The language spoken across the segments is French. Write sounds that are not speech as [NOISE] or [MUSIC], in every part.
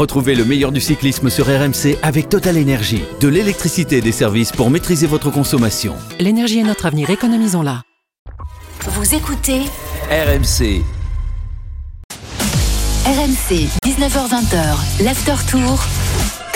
Retrouvez le meilleur du cyclisme sur RMC avec Total Énergie. De l'électricité et des services pour maîtriser votre consommation. L'énergie est notre avenir, économisons-la. Vous écoutez RMC. RMC, 19h20, l'after tour.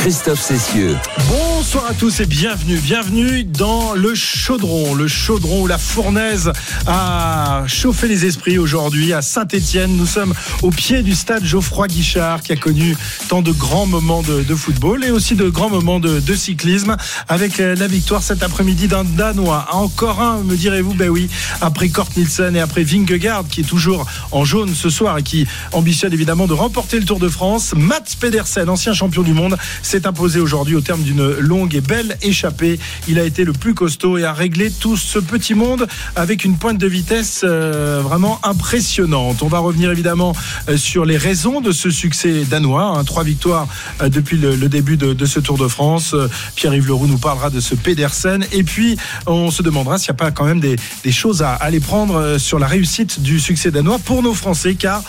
Christophe Cessieux. Bonsoir à tous et bienvenue, bienvenue dans le chaudron, le chaudron où la fournaise a chauffé les esprits aujourd'hui à Saint-Etienne. Nous sommes au pied du stade Geoffroy Guichard qui a connu tant de grands moments de, football et aussi de grands moments de, cyclisme avec la victoire cet après-midi d'un Danois. Encore un, me direz-vous, ben oui, après Kort Nielsen et après Vingegaard qui est toujours en jaune ce soir et qui ambitionne évidemment de remporter le Tour de France. Mats Pedersen, ancien champion du monde, s'est imposé aujourd'hui au terme d'une longue et belle échappée. Il a été le plus costaud et a réglé tout ce petit monde avec une pointe de vitesse euh, vraiment impressionnante. On va revenir évidemment euh, sur les raisons de ce succès danois. Hein. Trois victoires euh, depuis le, début de, ce Tour de France. Pierre-Yves Leroux nous parlera de ce Pedersen. Et puis, on se demandera s'il n'y a pas quand même des, des, choses à aller prendre sur la réussite du succès danois pour nos Français. Car,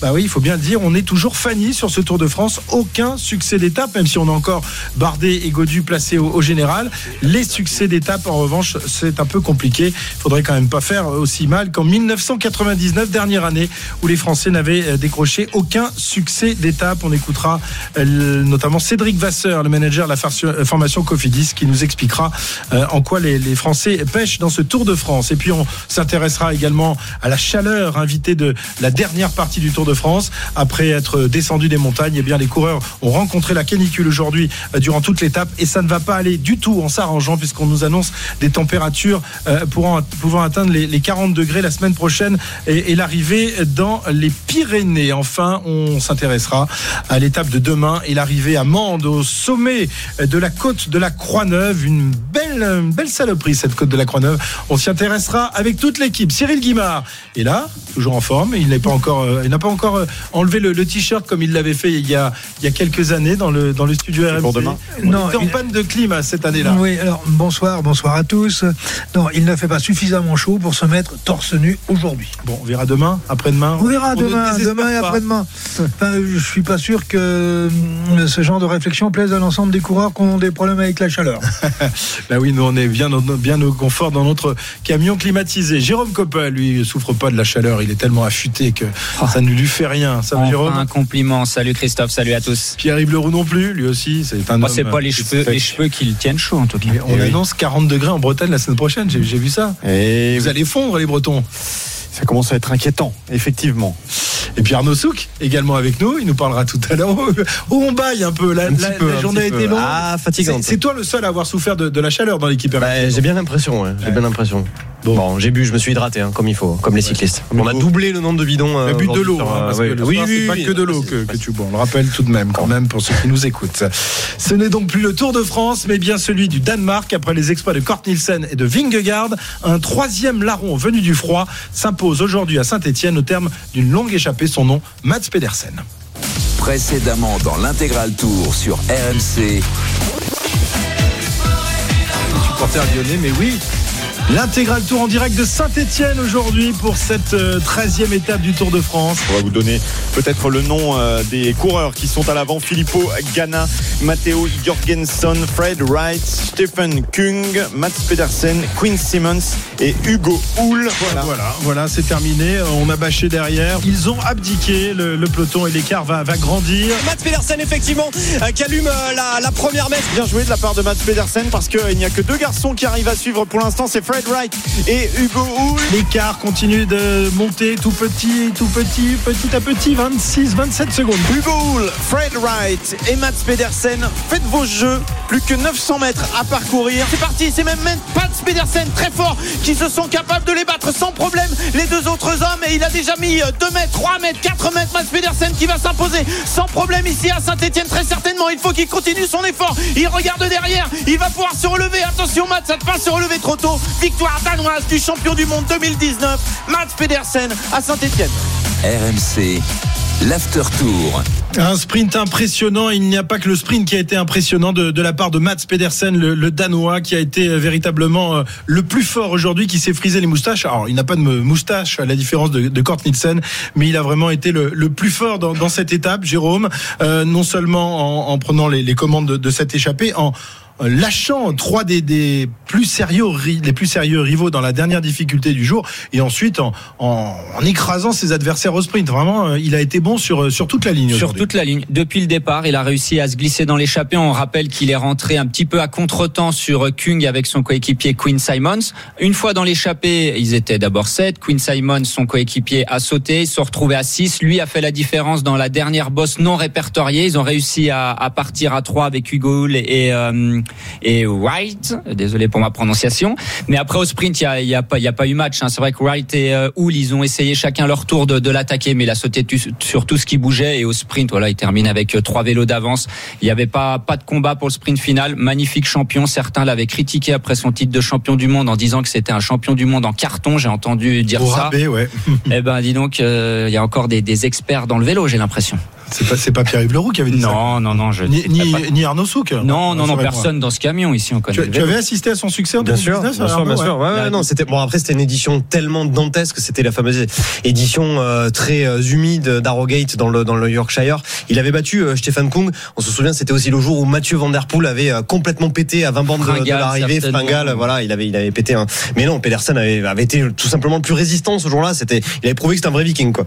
bah oui, il faut bien le dire, on est toujours fanny sur ce Tour de France. Aucun succès d'étape, même si on encore Bardet et Godu placés au, général. Les succès d'étape, en revanche, c'est un peu compliqué. Il faudrait quand même pas faire aussi mal qu'en 1999, dernière année où les Français n'avaient décroché aucun succès d'étape. On écoutera euh, notamment Cédric Vasseur, le manager de la formation Cofidis, qui nous expliquera euh, en quoi les, les, Français pêchent dans ce Tour de France. Et puis on s'intéressera également à la chaleur invitée de la dernière partie du Tour de France. Après être descendu des montagnes, eh bien les coureurs ont rencontré la canicule aujourd'hui durant toute l'étape et ça ne va pas aller du tout en s'arrangeant puisqu'on nous annonce des températures euh, pouvant, atteindre les, les, 40 degrés la semaine prochaine et, l'arrivée dans les Pyrénées. Enfin, on s'intéressera à l'étape de demain et l'arrivée à Mende au sommet de la côte de la Croix-Neuve. Une belle, belle saloperie cette côte de la Croix-Neuve. On s'y intéressera avec toute l'équipe. Cyril Guimard est là, toujours en forme. Il n'est pas encore, euh, n'a pas encore enlevé le, le t-shirt comme il l'avait fait il y a, il y a quelques années dans le, dans le studio RMC. Pour demain. On non, était en il... panne de climat cette année-là. Oui, alors bonsoir, bonsoir à tous. Non, il ne fait pas suffisamment chaud pour se mettre torse nu aujourd'hui. Bon, on verra demain, après-demain. On verra on demain, demain et après-demain. Enfin, je suis pas sûr que ce genre de réflexion plaise à l'ensemble des coureurs qui ont des problèmes avec la chaleur. [LAUGHS] bah oui, nous on est bien, bien au confort dans notre camion climatisé. Jérôme Coppel, lui, souffre pas de la chaleur. Il est tellement affûté que oh. ça ne lui fait rien. Ça, enfin, Jérôme un compliment. Salut Christophe, salut à tous. Pierre-Yves Leroux non plus, lui aussi. C'est un. Moi, c'est pas les cheveux, les cheveux qui le tiennent chaud en tout cas. Mais on et annonce oui. 40 degrés en Bretagne la semaine prochaine. J'ai vu ça. Et vous allez fondre les Bretons. Ça commence à être inquiétant, effectivement. Et puis Arnaud Souk, également avec nous, il nous parlera tout à l'heure. [LAUGHS] Où on baille un peu, la, un la, peu, la journée a été longue. Ah, fatigante. C'est toi le seul à avoir souffert de, de la chaleur dans l'équipe. Bah, j'ai bien l'impression, ouais. j'ai ouais. bien l'impression. Bon, bon j'ai bu, je me suis hydraté hein, comme il faut, comme les cyclistes. On a doublé le nombre de bidons. Euh, bu de l'eau, hein, parce ouais. que le oui, soir, oui, pas oui, que de l'eau que, que, tu bois. On le rappelle tout de même, quand même, pour ceux qui nous écoutent. Ce n'est donc plus le Tour de France, mais bien celui du Danemark après les exploits de Kort Nielsen et de Vingegaard. Un troisième larron venu du froid s'impose aujourd'hui à Saint-Etienne au terme d'une longue échappée. Son nom, Mats Pedersen. Précédemment dans l'intégral tour sur RMC. Supporter lyonnais, mais oui, L'intégral tour en direct de Saint-Etienne aujourd'hui pour cette euh, 13e étape du Tour de France. On va vous donner peut-être le nom euh, des coureurs qui sont à l'avant. Filippo Ganna, Matteo Jorgensen, Fred Wright, Stephen Kung, Mats Pedersen, Quinn Simmons et Hugo Hull. Voilà, voilà, voilà c'est terminé. On a bâché derrière. Ils ont abdiqué le, le peloton et l'écart va, va, grandir. Mats Pedersen, effectivement, euh, qui allume la, la, première mètre. Bien joué de la part de Mats Pedersen parce qu'il n'y a que deux garçons qui arrivent à suivre pour l'instant. C'est Fred Wright et Hugo Hull. L'écart continue de monter tout petit, tout petit, petit à petit, 26, 27 secondes. Hugo Hull, Fred Wright et Mats Pedersen, faites vos jeux. Plus que 900 mètres à parcourir. C'est parti, c'est même Mats Pedersen très fort qui se sont capables de les battre sans problème. Les deux autres hommes et il a déjà mis 2 mètres, 3 mètres, 4 mètres. Mats Pedersen qui va s'imposer sans problème ici à Saint-Etienne très certainement. Il faut qu'il continue son effort. Il regarde derrière, il va pouvoir se relever. Attention Mats, ça ne pas se relever trop tôt. Victoire danoise du champion du monde 2019, Mats Pedersen à Saint-Etienne. RMC, l'after tour. Un sprint impressionnant. Il n'y a pas que le sprint qui a été impressionnant de, de la part de Mats Pedersen, le, le, Danois, qui a été véritablement euh, le plus fort aujourd'hui, qui s'est frisé les moustaches. Alors, il n'a pas de moustache, à la différence de, de Kort Nielsen, mais il a vraiment été le, le plus fort dans, dans, cette étape, Jérôme. Euh, non seulement en, en prenant les, les commandes de, de cette échappée, en lâchant trois des, des, plus sérieux les plus sérieux rivaux dans la dernière difficulté du jour et ensuite en, en, en écrasant ses adversaires au sprint. Vraiment euh, il a été bon sur sur toute la ligne sur toute la ligne. Depuis le départ il a réussi à se glisser dans l'échappée. On rappelle qu'il est rentré un petit peu à contretemps sur Kung avec son coéquipier Quinn Simons. Une fois dans l'échappée ils étaient d'abord 7 Quinn Simons son coéquipier a sauté. Ils se sont retrouvés à 6 lui a fait la différence dans la dernière bosse non répertoriée. Ils ont réussi à, à partir à 3 avec Hugo Hull et euh, et Wright. Désolé pour ma prononciation. Mais après au sprint, il y a, y a, pas, y a pas eu match. Hein. C'est vrai que Wright et euh, Hull, ils ont essayé chacun leur tour de, de l'attaquer, mais il a sauté sur tout ce qui bougeait. Et au sprint, voilà, il termine avec euh, trois vélos d'avance. Il n'y avait pas pas de combat pour le sprint final. Magnifique champion. Certains l'avaient critiqué après son titre de champion du monde en disant que c'était un champion du monde en carton. J'ai entendu dire Au ça. rabais, ouais. [LAUGHS] eh ben, dis donc, euh, il y a encore des, des experts dans le vélo, j'ai l'impression. C'est pas, c'est pas Pierre-Yves Leroux qui avait dit non, ça. Non, non, je. Ni, ni, ni, Arnaud Souk. Non, non, non, personne dans ce camion ici. On connaît tu, tu avais assisté à son succès en bien 2019 sûr, bien sûr, bien sûr. Ouais, ouais, non, c'était bon. Après, c'était une édition tellement dantesque. C'était la fameuse édition euh, très euh, humide d'Arrogate dans le dans le Yorkshire. Il avait battu euh, Stefan Kung. On se souvient, c'était aussi le jour où Mathieu Van Der Poel avait euh, complètement pété à 20 bandes de, de l'arrivée. Fringal, voilà, il avait il avait pété un. Mais non, Pedersen avait, avait été tout simplement le plus résistant ce jour-là. C'était, il avait prouvé que c'était un vrai Viking, quoi.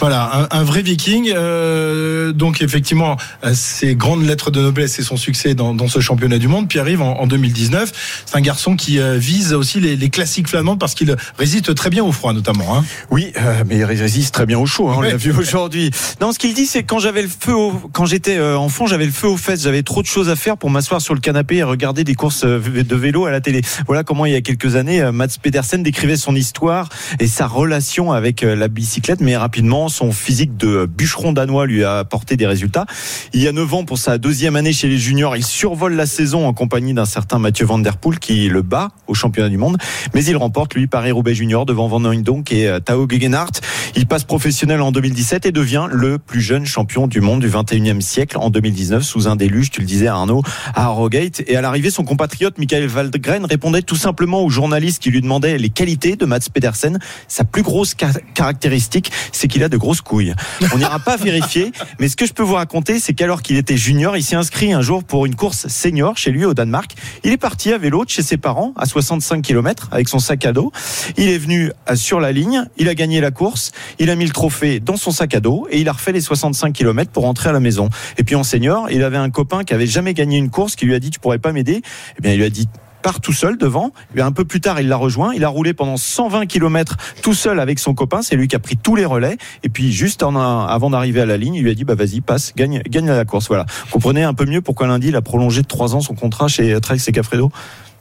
Voilà, un, un vrai Viking. Euh, donc effectivement, ses grandes lettres de noblesse et son succès dans, dans ce championnat du monde. Puis arrive en, en 2019. C'est un garçon qui euh, vise aussi les, les classiques flamands parce qu'il résiste très bien au froid, notamment. Hein. Oui, euh, mais il résiste très bien au chaud. Hein, on Ouais. l'a vu [LAUGHS] aujourd'hui. Non, ce qu'il dit, c'est quand j'avais le feu, au, quand j'étais euh, enfant, j'avais le feu aux fesses. J'avais trop de choses à faire pour m'asseoir sur le canapé et regarder des courses euh, de vélo à la télé. Voilà comment il y a quelques années, euh, Mats Pedersen décrivait son histoire et sa relation avec euh, la bicyclette. Mais rapidement, son physique de euh, bûcheron danois lui a apporté des résultats. Il y a 9 ans, pour sa deuxième année chez les juniors, il survole la saison en compagnie d'un certain Mathieu Van Der Poel qui le bat au championnat du monde. Mais il remporte, lui, Paris-Roubaix junior devant Van Hooydonk et euh, Tao Gegenhardt. Il passe professionnel en 2017 et devient le plus jeune champion du monde du 21e siècle en 2019 sous un déluge, tu le disais Arnaud, à Harrogate. Et à l'arrivée, son compatriote Michael Waldgren répondait tout simplement aux journalistes qui lui demandaient les qualités de Mats Pedersen. Sa plus grosse ca- caractéristique, c'est qu'il a de grosses couilles. On n'ira pas [LAUGHS] vérifier, mais ce que je peux vous raconter, c'est qu'alors qu'il était junior, il s'est inscrit un jour pour une course senior chez lui au Danemark. Il est parti à vélo de chez ses parents à 65 km avec son sac à dos. Il est venu euh, sur la ligne, il a gagné la course, il a mis le trophée dans son sac à dos et il a refait les 65 km pour rentrer à la maison. Et puis en senior, il avait un copain qui avait jamais gagné une course qui lui a dit tu pourrais pas m'aider? Eh bien il lui a dit part tout seul devant. Bien, un peu plus tard, il l'a rejoint. Il a roulé pendant 120 km tout seul avec son copain. C'est lui qui a pris tous les relais. Et puis, juste avant d'arriver à la ligne, il lui a dit, bah, vas-y, passe, gagne, gagne la course. Voilà. Comprenez un peu mieux pourquoi lundi, il a prolongé de 3 ans son contrat chez Trek et Cafredo.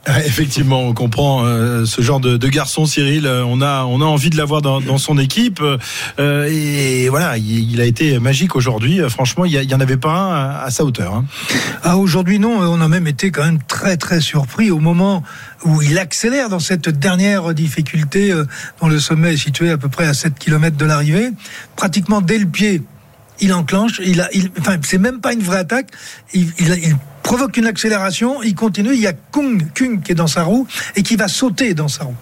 [LAUGHS] Effectivement, on comprend euh, ce genre de, garçon, Cyril. Euh, On a, on a envie de l'avoir dans, son équipe. Euh, et voilà, il, a été magique aujourd'hui. Franchement, il y, a- il y en avait pas un à, sa hauteur. hein. Ah, aujourd'hui, non. On a même été quand même très, très surpris au moment où il accélère dans cette dernière difficulté, dont le sommet est situé à peu près à 7 km de l'arrivée. Pratiquement dès le pied, il enclenche. Il a, il, enfin, c'est même pas une vraie attaque. Il, il, a- il provoque une accélération. Il continue. Il y a Kung, Kung qui est dans sa roue et qui va sauter dans sa roue.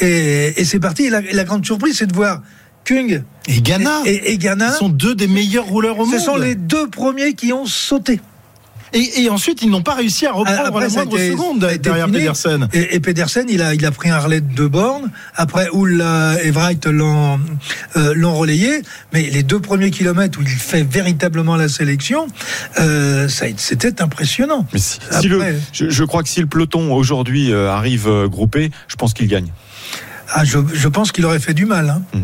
Et, et c'est parti. Et la, grande surprise, c'est de voir Kung Et Ghana, et, et Ghana. ils sont deux des meilleurs rouleurs au Ce monde. sont les deux premiers qui ont sauté. Et, et ensuite, ils n'ont pas réussi à reprendre Après, la moindre été- seconde derrière fini. Pedersen. Et, et Pedersen, il a, il a pris un relais de deux bornes. Après, Hull euh, et Wright l'ont euh, l'ont relayé. Mais les deux premiers kilomètres où il fait véritablement la sélection, euh, c'était impressionnant. Mais si, si le, je, je crois que si le peloton aujourd'hui arrive groupé, je pense qu'il gagne. Ah, je, je pense qu'il aurait fait du mal. Hein.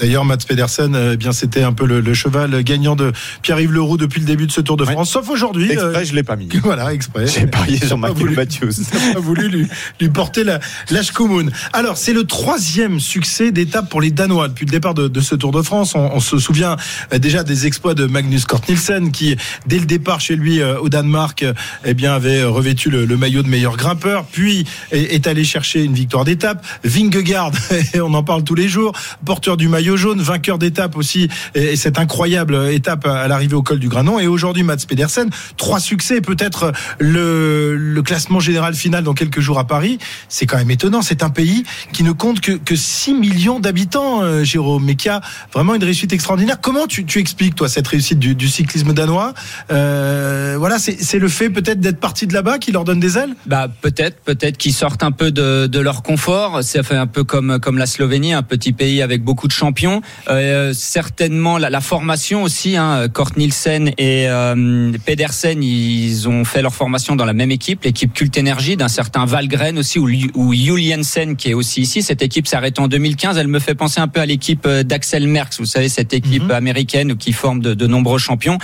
D'ailleurs, Mats Pedersen, euh, eh bien, c'était un peu le, le cheval gagnant de Pierre-Yves Leroux depuis le début de ce Tour de Ouais. France, sauf aujourd'hui. Exprès, euh, je l'ai pas mis. [LAUGHS] Voilà, exprès. J'ai parié sur Michael. Matthews. pas voulu lui, lui porter la l'âge commun. Alors, c'est le troisième succès d'étape pour les Danois depuis le départ de, de ce Tour de France. On, on se souvient euh, déjà des exploits de Magnus Cort Nielsen qui, dès le départ chez lui euh, au Danemark, euh, eh bien, avait revêtu le, le maillot de meilleur grimpeur, puis est, est allé chercher une victoire d'étape. Vingegaard [LAUGHS] on en parle tous les jours. Porteur du maillot jaune, vainqueur d'étape aussi, et cette incroyable étape à l'arrivée au col du Granon. Et aujourd'hui, Mats Pedersen, trois succès, peut-être le, classement général final dans quelques jours à Paris. C'est quand même étonnant. C'est un pays qui ne compte que, que 6 millions d'habitants, euh, Jérôme, mais qui a vraiment une réussite extraordinaire. Comment tu, expliques, toi, cette réussite du, cyclisme danois euh, Voilà, c'est le fait peut-être d'être parti de là-bas qui leur donne des ailes? Bah peut-être, peut-être qu'ils sortent un peu de, leur confort. C'est fait un peu comme comme la Slovénie, un petit pays avec beaucoup de champions. Euh, certainement la, la, formation aussi. Hein, Kort Nielsen et euh, Pedersen, ils ont fait leur formation dans la même équipe, l'équipe Cult Energy, d'un certain Valgren aussi, ou, ou Juliensen qui est aussi ici. Cette équipe s'est arrêtée en 2015. Elle me fait penser un peu à l'équipe euh, d'Axel Merckx, vous savez cette équipe mm -hmm. américaine qui forme de, de nombreux champions.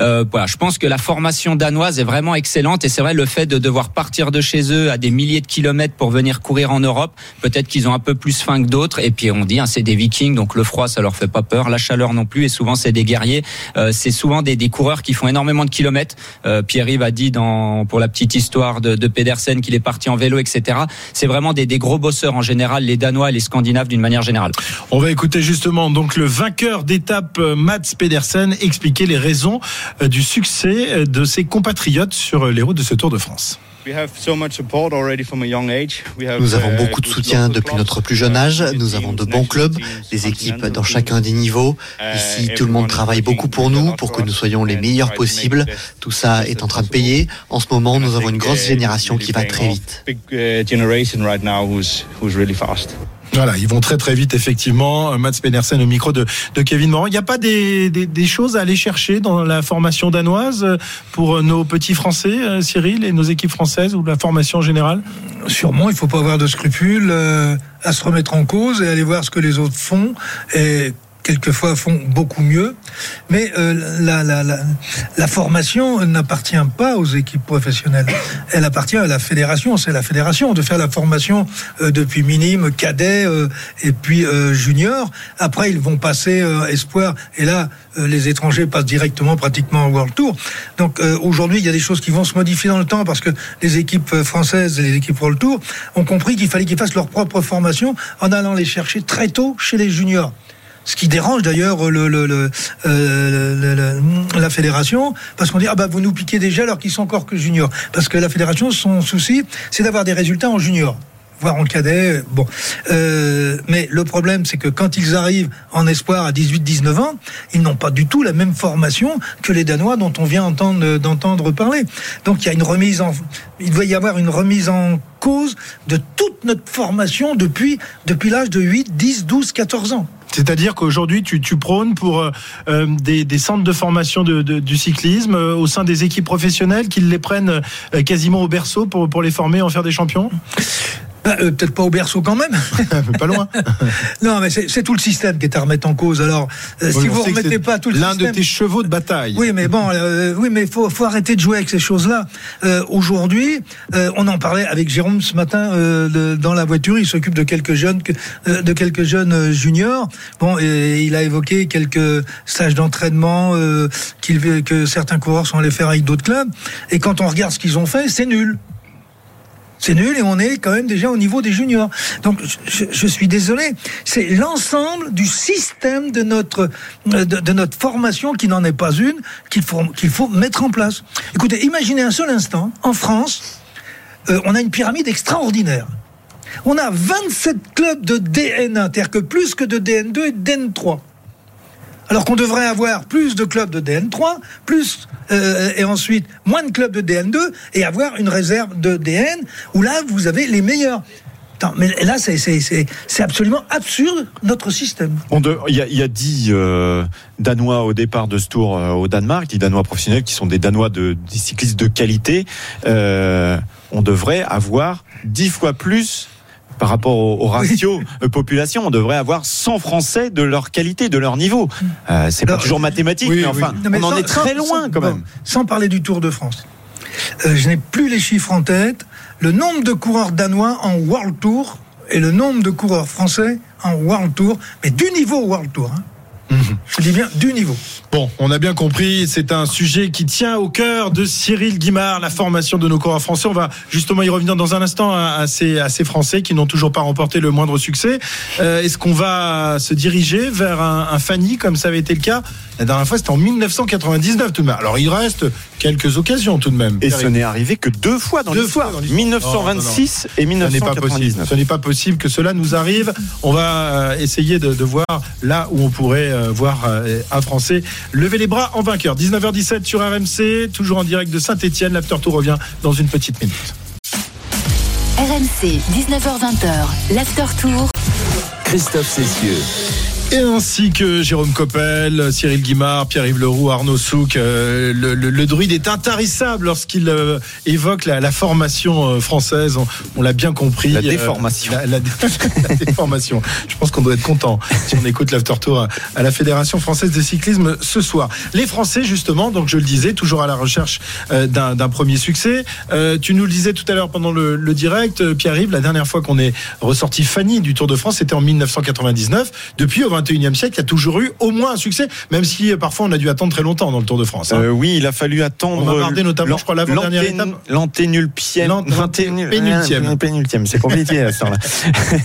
Euh, voilà, je pense que la formation danoise est vraiment excellente et c'est vrai le fait de devoir partir de chez eux à des milliers de kilomètres pour venir courir en Europe, peut-être qu'ils ont un peu plus faim que d'autres. Et puis on dit, hein, c'est des Vikings, donc le froid ça leur fait pas peur, la chaleur non plus. Et souvent c'est des guerriers. Euh, c'est souvent des, coureurs qui font énormément de kilomètres. Euh, Pierre-Yves a dit pour la petite histoire de, de Pedersen qu'il est parti en vélo, etc. C'est vraiment des, gros bosseurs en général, les Danois et les Scandinaves d'une manière générale. On va écouter justement donc le vainqueur d'étape Mats Pedersen expliquer les raisons du succès de ses compatriotes sur les routes de ce Tour de France. Nous avons beaucoup de soutien depuis notre plus jeune âge. Nous avons de bons clubs, des équipes dans chacun des niveaux. Ici, tout le monde travaille beaucoup pour nous, pour que nous soyons les meilleurs possibles. Tout ça est en train de payer. En ce moment, nous avons une grosse génération qui va très vite. Voilà, ils vont très très vite effectivement. Mats Pedersen au micro de, de Kevin Morand. Il n'y a pas des, des, choses à aller chercher dans la formation danoise pour nos petits Français, Cyril, et nos équipes françaises ou la formation générale Sûrement, il ne faut pas avoir de scrupules euh, à se remettre en cause et aller voir ce que les autres font. Et quelquefois font beaucoup mieux, mais euh, la, la, la, la, formation n'appartient pas aux équipes professionnelles. Elle appartient à la fédération. C'est la fédération de faire la formation euh, depuis minime, cadet euh, et puis junior. Après, ils vont passer espoir. Et là, les étrangers passent directement pratiquement au World Tour. Donc aujourd'hui, il y a des choses qui vont se modifier dans le temps parce que les équipes françaises et les équipes World Tour ont compris qu'il fallait qu'ils fassent leur propre formation en allant les chercher très tôt chez les juniors. Ce qui dérange d'ailleurs le, le, le, euh, la fédération, parce qu'on dit ah bah vous nous piquez déjà alors qu'ils sont encore que juniors. Parce que la fédération, son souci, c'est d'avoir des résultats en junior voire en cadet. Bon, euh, mais le problème, c'est que quand ils arrivent en espoir à 18-19 ans, ils n'ont pas du tout la même formation que les Danois dont on vient entendre d'entendre parler. Donc il y a une remise en, il doit y avoir une remise en cause de toute notre formation depuis depuis l'âge de 8, 10, 12, 14 ans. C'est-à-dire qu'aujourd'hui, tu, tu, prônes pour euh, des, des, centres de formation du cyclisme euh, au sein des équipes professionnelles, qu'ils les prennent euh, quasiment au berceau pour, pour les former, en faire des champions? Bah, euh, Peut-être pas au berceau quand même. [LAUGHS] pas loin. [LAUGHS] non, mais c'est tout le système qui est à remettre en cause. Alors, euh, si vous remettez pas tout le l'un système. L'un de tes chevaux de bataille. Oui, mais bon, euh, oui, mais faut, faut arrêter de jouer avec ces choses-là. Euh, Aujourd'hui, on en parlait avec Jérôme ce matin de, dans la voiture. Il s'occupe de quelques jeunes, de quelques jeunes juniors. Bon, et il a évoqué quelques stages d'entraînement qu'il que certains coureurs sont allés faire avec d'autres clubs. Et quand on regarde ce qu'ils ont fait, c'est nul c'est nul et on est quand même déjà au niveau des juniors. Donc je, suis désolé, c'est l'ensemble du système de notre de, de notre formation qui n'en est pas une qu'il faut faut mettre en place. Écoutez, imaginez un seul instant en France, euh, on a une pyramide extraordinaire. On a 27 clubs de DN1, c'est-à-dire que plus que de DN2 et de DN3 alors qu'on devrait avoir plus de clubs de DN3, plus euh, et ensuite moins de clubs de DN2 et avoir une réserve de DN où là vous avez les meilleurs. Mais là c'est absolument absurde notre système. Il y, a, y a dix euh, Danois au départ de ce tour euh, au Danemark, dix Danois professionnels qui sont des Danois de cyclistes de qualité. Euh, on devrait avoir dix fois plus par rapport au, au ratio oui. population, on devrait avoir 100 Français de leur qualité, de leur niveau. Euh, c'est pas toujours mathématique, oui, mais enfin, oui. non, mais on sans, en est très sans, loin quand même. Sans parler du Tour de France. Euh, je n'ai plus les chiffres en tête. Le nombre de coureurs danois en World Tour et le nombre de coureurs français en World Tour, mais du niveau World Tour. Hein. Je dis bien du niveau. Bon, on a bien compris, c'est un sujet qui tient au cœur de Cyril Guimard, la formation de nos coureurs français. On va justement y revenir dans un instant à, à ces, à ces Français qui n'ont toujours pas remporté le moindre succès. Euh, Est-ce qu'on va se diriger vers un, un Fanny comme ça avait été le cas la dernière fois? C'était en 1999 tout de même. Alors il reste quelques occasions tout de même. Et ce n'est arrivé que deux fois dans Deux l'histoire. fois dans l'histoire. 1926 et Ce n'est pas possible. 1999. Ce n'est pas possible que cela nous arrive. On va euh, essayer de, de voir là où on pourrait euh, voir euh, un Français lever les bras en vainqueur. 19h17 sur RMC, toujours en direct de Saint-Etienne. L'after tour revient dans une petite minute. RMC, 19h20h, l'after tour. Christophe Cessieux. Et ainsi que Jérôme Coppel, Cyril Guimard, Pierre-Yves Leroux, Arnaud Souk, euh, le, le- le druide est intarissable lorsqu'il euh, évoque la, la formation euh, française. On, on l'a bien compris. La Euh, déformation. la, la- [LAUGHS] la déformation. Je pense qu'on doit être content si on écoute l'after tour à, à la Fédération française de cyclisme ce soir. Les Français, justement, donc je le disais, toujours à la recherche d'un premier succès. Euh, tu nous le disais tout à l'heure pendant le, le direct, Pierre-Yves, la dernière fois qu'on est ressorti Fanny du Tour de France, c'était en 1999. Depuis, au 21e siècle, il y a toujours eu au moins un succès, même si euh, parfois on a dû attendre très longtemps dans le Tour de France. hein. Euh, oui, il a fallu attendre. On va regarder notamment, je crois, l'avant-dernière étape. L'anténulpième. L'ant- l'anténul- pénultième. euh, pénultième. C'est compliqué, à ce temps-là.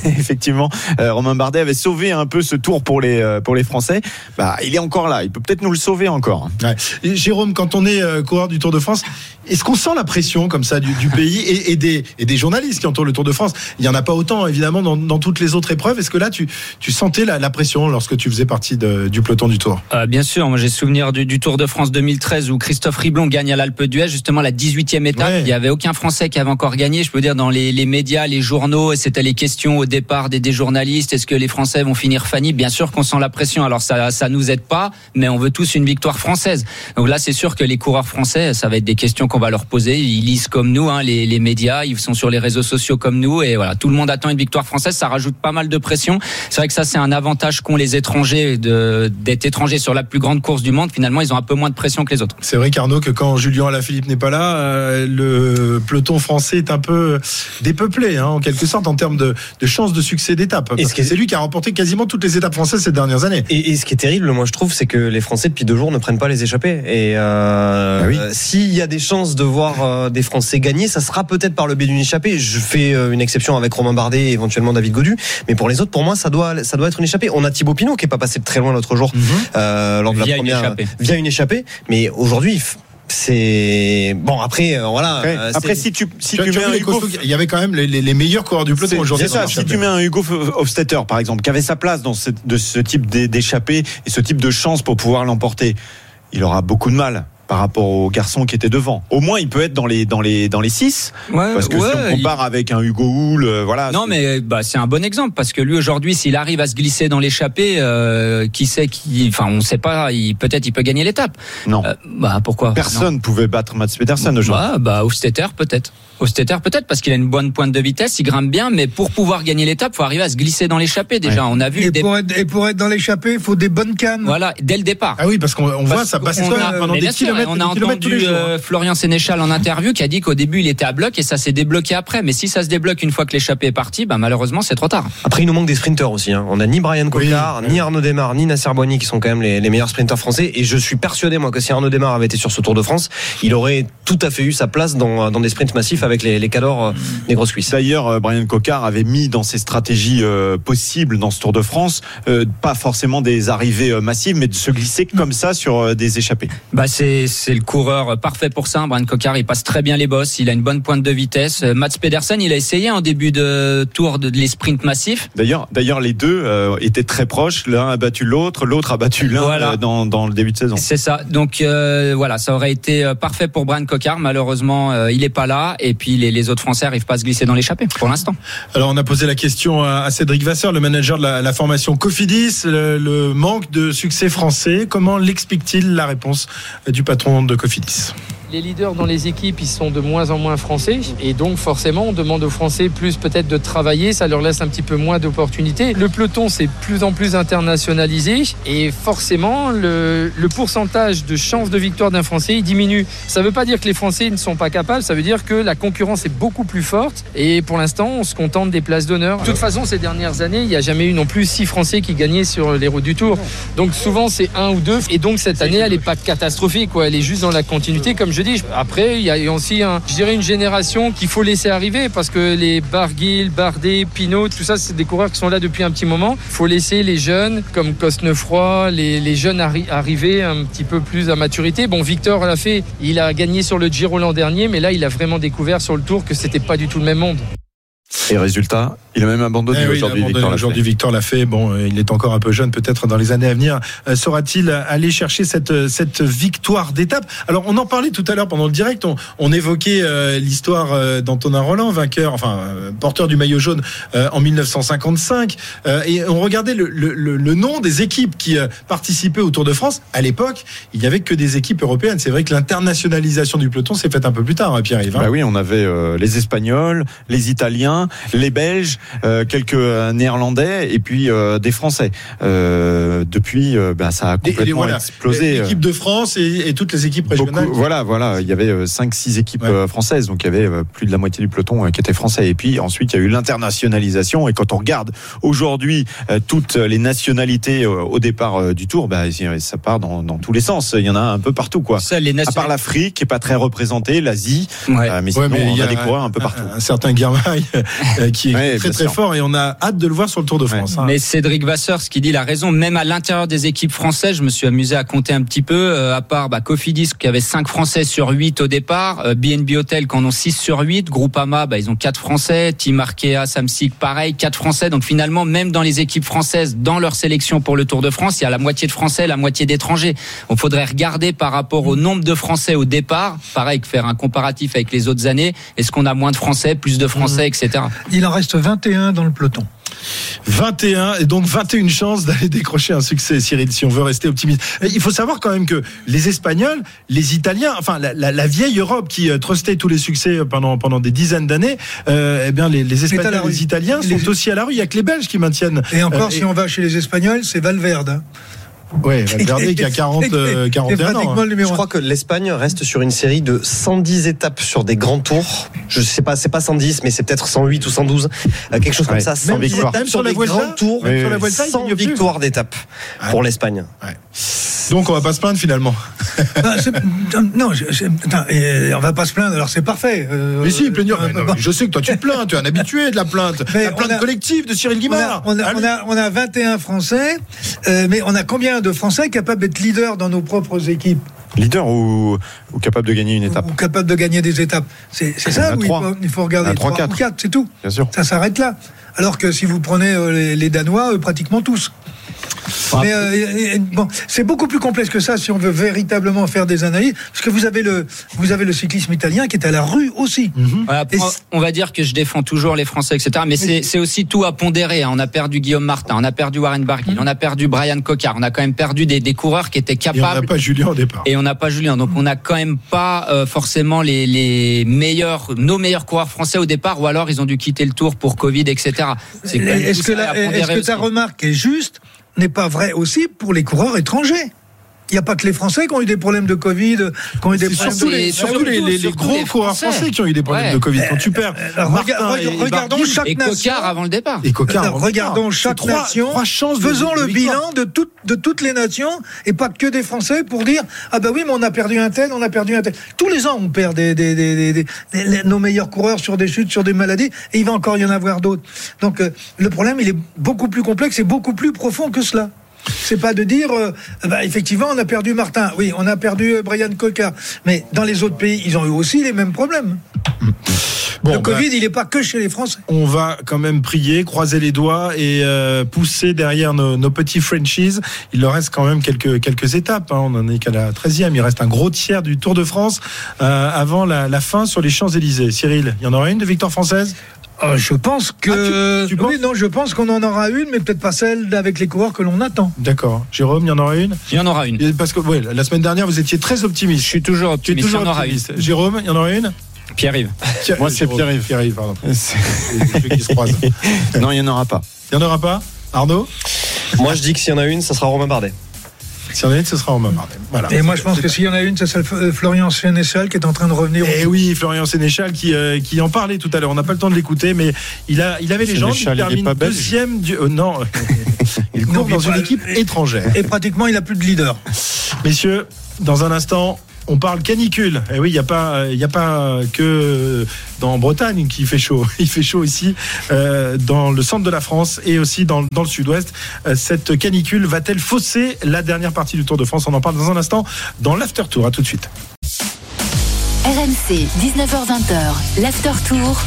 Effectivement, euh, Romain Bardet avait sauvé un peu ce tour pour les, euh, pour les Français. Bah, il est encore là. Il peut peut-être nous le sauver encore. Ouais. Et Jérôme, quand on est euh, coureur du Tour de France, est-ce qu'on sent la pression comme ça du, du pays et, et des, et des journalistes qui entourent le Tour de France? Il n'y en a pas autant évidemment dans, dans toutes les autres épreuves. Est-ce que là tu, tu sentais la, la pression lorsque tu faisais partie de- du peloton du Tour Euh, bien sûr, moi j'ai souvenir du, du Tour de France 2013 où Christophe Riblon gagne à l'Alpe d'Huez, justement la 18e étape. Ouais. Il n'y avait aucun Français qui avait encore gagné. Je peux dire dans les, les médias, les journaux, c'était les questions au départ des, des journalistes. Est-ce que les Français vont finir Fanny? Bien sûr qu'on sent la pression. Alors ça, ça nous aide pas, mais on veut tous une victoire française. Donc là, c'est sûr que les coureurs français, ça va être des questions qu'on va leur poser. Ils lisent comme nous, hein, les, les médias, ils sont sur les réseaux sociaux comme nous, et voilà, tout le monde attend une victoire française. Ça rajoute pas mal de pression. C'est vrai que ça, c'est un avantage qu'ont les étrangers d'être étrangers sur la plus grande course du monde. Finalement, ils ont un peu moins de pression que les autres. C'est vrai qu'Arnaud, que quand Julien Alaphilippe n'est pas là, euh, le peloton français est un peu dépeuplé, hein, en quelque sorte, en termes de, de chances de succès d'étape. Parce que est- c'est lui qui a remporté quasiment toutes les étapes françaises ces dernières années. Et, et ce qui est terrible, moi je trouve, c'est que les Français depuis deux jours ne prennent pas les échappées. Et euh, Ah oui. euh, s'il y a des chances de voir euh, des Français gagner, ça sera peut-être par le biais d'une échappée. Je fais euh, une exception avec Romain Bardet et éventuellement David Godu, mais pour les autres, pour moi, ça doit, ça doit être une échappée. On a Thibaut Pinot qui est pas passé de très loin l'autre jour euh, lors de Via la une première échappée. via une échappée, mais aujourd'hui. C'est bon après euh, voilà. Après, euh, après, si tu, si Tu as- tu tu mets un Hugo il y avait quand même les, les- les meilleurs coureurs du peloton aujourd'hui. Si tu mets un Hugo Hofstetter, par exemple, qui avait sa place dans ce, de ce type d'é- d'échappée et ce type de chance pour pouvoir l'emporter, il aura beaucoup de mal par rapport au garçon qui était devant. Au moins, il peut être dans les dans les dans les six. Ouais, Parce que si on compare avec un Hugo Hull, euh, voilà. Non, mais bah, c'est un bon exemple parce que lui aujourd'hui, s'il arrive à se glisser dans l'échappée, euh, qui sait qui, enfin, on sait pas, il peut-être il peut gagner l'étape. non. Euh, bah pourquoi? Personne pouvait battre Mats Pedersen aujourd'hui. Bah, bah Hofstetter peut-être. Hofstetter peut-être parce qu'il a une bonne pointe de vitesse, il grimpe bien, mais pour pouvoir gagner l'étape, faut arriver à se glisser dans l'échappée déjà. On a vu Et pour, être, et pour être dans l'échappée, il faut des bonnes cannes. voilà dès le départ. Ah oui, parce qu'on on voit ça même pendant des sûr, kilomètres, on a des kilomètres tous les entendu jours. hein. euh, Florian Sénéchal en interview qui a dit qu'au début il était à bloc et ça s'est débloqué après. Mais si ça se débloque une fois que l'échappée est partie, bah malheureusement c'est trop tard. Après, il nous manque des sprinteurs aussi. Hein. On a ni Brian Cocard, ni Arnaud Desmar, ni Nasser Boigny qui sont quand même les, les meilleurs sprinteurs français. Et je suis persuadé, moi, que si Arnaud Desmar avait été sur ce Tour de France, il aurait tout à fait eu sa place dans, dans des sprints massifs avec les, les cadors euh, des grosses cuisses. D'ailleurs, euh, Brian Cocard avait mis dans ses stratégies euh, possibles dans ce Tour de France, euh, pas forcément des arrivées euh, massives, mais de se glisser comme ça sur euh, des échappées. Bah c'est c'est le coureur parfait pour ça. Brian Cocard, il passe très bien les bosses, il a une bonne pointe de vitesse. Euh, Mats Pedersen, il a essayé en début de tour de, les sprints massifs. D'ailleurs, d'ailleurs, les deux euh, étaient très proches. L'un a battu l'autre, l'autre a battu l'un Voilà. euh, dans, dans le début de saison. C'est ça. Donc euh, voilà, ça aurait été parfait pour Brian Cocard. Malheureusement, euh, il est pas là. Et puis les, les autres Français arrivent pas à se glisser dans l'échappée pour l'instant. Alors on a posé la question à à Cédric Vasseur, le manager de la, la formation Cofidis, le, le manque de succès français. Comment l'explique-t-il la réponse du patron de Cofidis Les leaders dans les équipes, ils sont de moins en moins français. Et donc, forcément, on demande aux Français plus peut-être de travailler. Ça leur laisse un petit peu moins d'opportunités. Le peloton, c'est plus en plus internationalisé. Et forcément, le, pourcentage de chances de victoire d'un Français, il diminue. Ça ne veut pas dire que les Français ne sont pas capables. Ça veut dire que la concurrence est beaucoup plus forte. Et pour l'instant, on se contente des places d'honneur. De toute façon, ces dernières années, il n'y a jamais eu non plus six Français qui gagnaient sur les routes du Tour. Donc souvent, c'est un ou deux. Et donc, cette année, elle n'est pas catastrophique. Elle est juste dans la continuité, comme Après, il y a aussi, une génération qu'il faut laisser arriver parce que les Barguil, Bardet, Pinot, tout ça, c'est des coureurs qui sont là depuis un petit moment. Il faut laisser les jeunes, comme Cosnefroy, les, jeunes arri arriver un petit peu plus à maturité. Bon, Victor l'a fait. Il a gagné sur le Giro l'an dernier, mais là, il a vraiment découvert sur le Tour que c'était pas du tout le même monde. Et résultat, il a même abandonné Eh oui, aujourd'hui. Victor aujourd'hui. Victor l'a fait. Bon, euh, il est encore un peu jeune. Peut-être dans les années à venir, euh, saura-t-il aller chercher cette euh, cette victoire d'étape? Alors, on en parlait tout à l'heure pendant le direct. On, on évoquait euh, l'histoire euh, d'Antonin Roland, vainqueur, enfin porteur du maillot jaune euh, en 1955. Euh, et on regardait le, le, le- le nom des équipes qui participaient au Tour de France. À l'époque, il n'y avait que des équipes européennes. C'est vrai que l'internationalisation du peloton s'est faite un peu plus tard, hein, Pierre-Yves. hein. Bah oui, on avait euh, les Espagnols, les Italiens, les Belges, quelques euh, Néerlandais et puis euh, des Français. Euh, depuis, euh, bah, ça a Et- et complètement voilà, explosé. euh. L'équipe de France et, et toutes les équipes Beaucoup- régionales. voilà, voilà, il y avait 5-6 équipes Ouais. euh, françaises, donc il y avait euh, plus de la moitié du peloton euh, qui était français. Et puis ensuite, il y a eu l'internationalisation. Et quand on regarde aujourd'hui euh, toutes les nationalités euh, au départ euh, du Tour, bah, ça part dans, dans tous les sens. Il y en a un peu partout, quoi. Ça, les À part l'Afrique, qui est pas très représentée, l'Asie, Ouais. euh, mais Ouais, sinon mais on y a a des coureurs un peu un- partout. Un, certain Guermail [LAUGHS] euh, qui est Ouais, très très fort et on a hâte de le voir sur le Tour de France. hein. Mais Cédric Vasseur, ce qu'il dit, il a raison. Même à l'intérieur des équipes françaises, je me suis amusé à compter un petit peu. euh, à part bah, Cofidis, qui avait 5 Français sur 8 au départ. euh, BNB Hotel, qui en ont 6 sur 8. Groupama, bah, ils ont 4 Français. Team Arkea, Samsic, pareil, 4 Français. Donc finalement, même dans les équipes françaises, dans leur sélection pour le Tour de France, il y a la moitié de Français, la moitié d'étrangers. Il faudrait regarder par rapport au nombre de Français au départ. Pareil, que faire un comparatif avec les autres années. Est-ce qu'on a moins de Français, plus de Français, etc. Il en reste 21 dans le peloton. 21 et donc 21 chances d'aller décrocher un succès, Cyril, si on veut rester optimiste. Il faut savoir quand même que les Espagnols, les Italiens, enfin la, la- la vieille Europe qui euh, trustait tous les succès pendant pendant des dizaines d'années, euh, eh bien les, les Espagnols, les Italiens Les- sont aussi à la rue. Il y a que les Belges qui maintiennent. Et encore, Euh, si on va chez les Espagnols, c'est Valverde. Ouais, Valverde qui a 40, [LAUGHS] euh, 41 ans. hein. Je crois que l'Espagne reste sur une série de 110 étapes sur des grands tours. Je sais pas, c'est pas 110, mais c'est peut-être 108 ou 112, euh, quelque chose comme Ouais, ça. 100 100 victoires. Sur la des Vuelta grands tours, Oui, sur la oui. Vuelta, il 100 gagne plus. victoires d'étapes pour l'Espagne. Donc on va pas se plaindre finalement. [LAUGHS] Ah, c'est- non, je, je- attends, et on va pas se plaindre. Alors c'est parfait. Euh, Mais si, plaignant. euh, Mais non, bon. mais je sais que toi tu te plains, tu es un [LAUGHS] habitué de la plainte. Mais la plainte collective de Cyril On a, Guimard. on, a, Allez. on, a, on a 21 Français, euh, mais on a combien de Français capables d'être leaders dans nos propres équipes Leader ou, ou capable de gagner une étape ou capables de gagner des étapes C'est ça où il faut, regarder Il y en a trois, 3 ou quatre. 4, c'est tout. Bien sûr. Ça s'arrête là. Alors que si vous prenez euh, les, les Danois, euh, pratiquement tous. Mais euh, bon, c'est beaucoup plus complexe que ça si on veut véritablement faire des analyses, parce que vous avez le vous avez le cyclisme italien qui est à la rue aussi. Et on- va dire que je défends toujours les Français, etc. Mais c'est c'est aussi tout à pondérer. hein. On a perdu Guillaume Martin, on a perdu Warren Barguil, on a perdu Brian Cocard, on a quand même perdu des, des coureurs qui étaient Et on n'a capables. pas Julien au départ. Et on n'a pas Julien, donc on n'a quand même pas euh, forcément les, les meilleurs, nos meilleurs coureurs français au départ, ou alors ils ont dû quitter le tour pour Covid, etc. Est-ce tout que, la- ta remarque est juste n'est pas vrai aussi pour les coureurs étrangers Il n'y a pas que les Français qui ont eu des problèmes de Covid, qui ont eu des problèmes surtout de... les, surtout les, les- les surtout gros coureurs Français. français qui ont eu des problèmes Ouais. de Covid. Quand tu perds Alors, Martin rega- et regardons chaque Et nation. Avant le départ. et Cocard. Alors, regardons départ. chaque trois- nation. trois chances de- Faisons de le victoire. bilan de, toutes de toutes les nations et pas que des Français pour dire ah bah oui mais on a perdu un tel, on a perdu un tel. Tous les ans on perd des, des, des, des- des- des- nos meilleurs coureurs sur des chutes, sur des maladies et il va encore y en avoir d'autres. Donc euh, le problème il est beaucoup plus complexe et beaucoup plus profond que cela. C'est pas de dire, euh, bah, effectivement, on a perdu Martin. Oui, on a perdu euh, Brian Cocker. Mais dans les autres pays, ils ont eu aussi les mêmes problèmes. [LAUGHS] Bon, le bah, Covid, il n'est pas que chez les Français. on va quand même prier, croiser les doigts et euh, pousser derrière nos, nos petits Frenchies. Il leur reste quand même quelques, quelques étapes. hein. On en est qu'à la 13e. Il reste un gros tiers du Tour de France euh, avant la, la fin sur les Champs-Élysées. Cyril, il y en aura une de victoire française? Euh, je pense que. Ah, tu- tu penses oui, non, je pense qu'on en aura une, mais peut-être pas celle avec les coureurs que l'on attend. D'accord. Jérôme, il y en aura une Il y en aura une. Parce que ouais, la semaine dernière, vous étiez très optimiste. Je suis toujours Tu es optimiste. toujours il y en aura une. optimiste. Jérôme, il y en aura une Pierre-Yves. Pierre- Moi, c'est Pierre-Yves. Pierre-Yves, pardon. [LAUGHS] Les qui se croisent. non, il n'y en aura pas. Il n'y en aura pas Arnaud Moi, je dis que s'il y en a une, ça sera Romain Bardet. Si on en a une, ce sera en même Voilà. Et moi, je pense que s'il y en a une, c'est celle de Florian Sénéchal qui est en train de revenir. au- Et oui, Florian Sénéchal qui, euh, qui en parlait tout à l'heure. On n'a pas le temps de l'écouter, mais il, a, il avait les jambes. Il termine pas belge deuxième du. euh, non, [LAUGHS] il court dans pas- une équipe étrangère. Et pratiquement, il a plus de leader. Messieurs, dans un instant, on parle canicule. Et oui, il n'y a pas, a pas que dans Bretagne qui fait chaud. [LAUGHS] Il fait chaud ici, euh, dans le centre de la France et aussi dans, le sud-ouest. Euh, cette canicule va-t-elle fausser la dernière partie du Tour de France? On en parle dans un instant dans l'after tour. À tout de suite. RMC, 19h20h, l'after tour.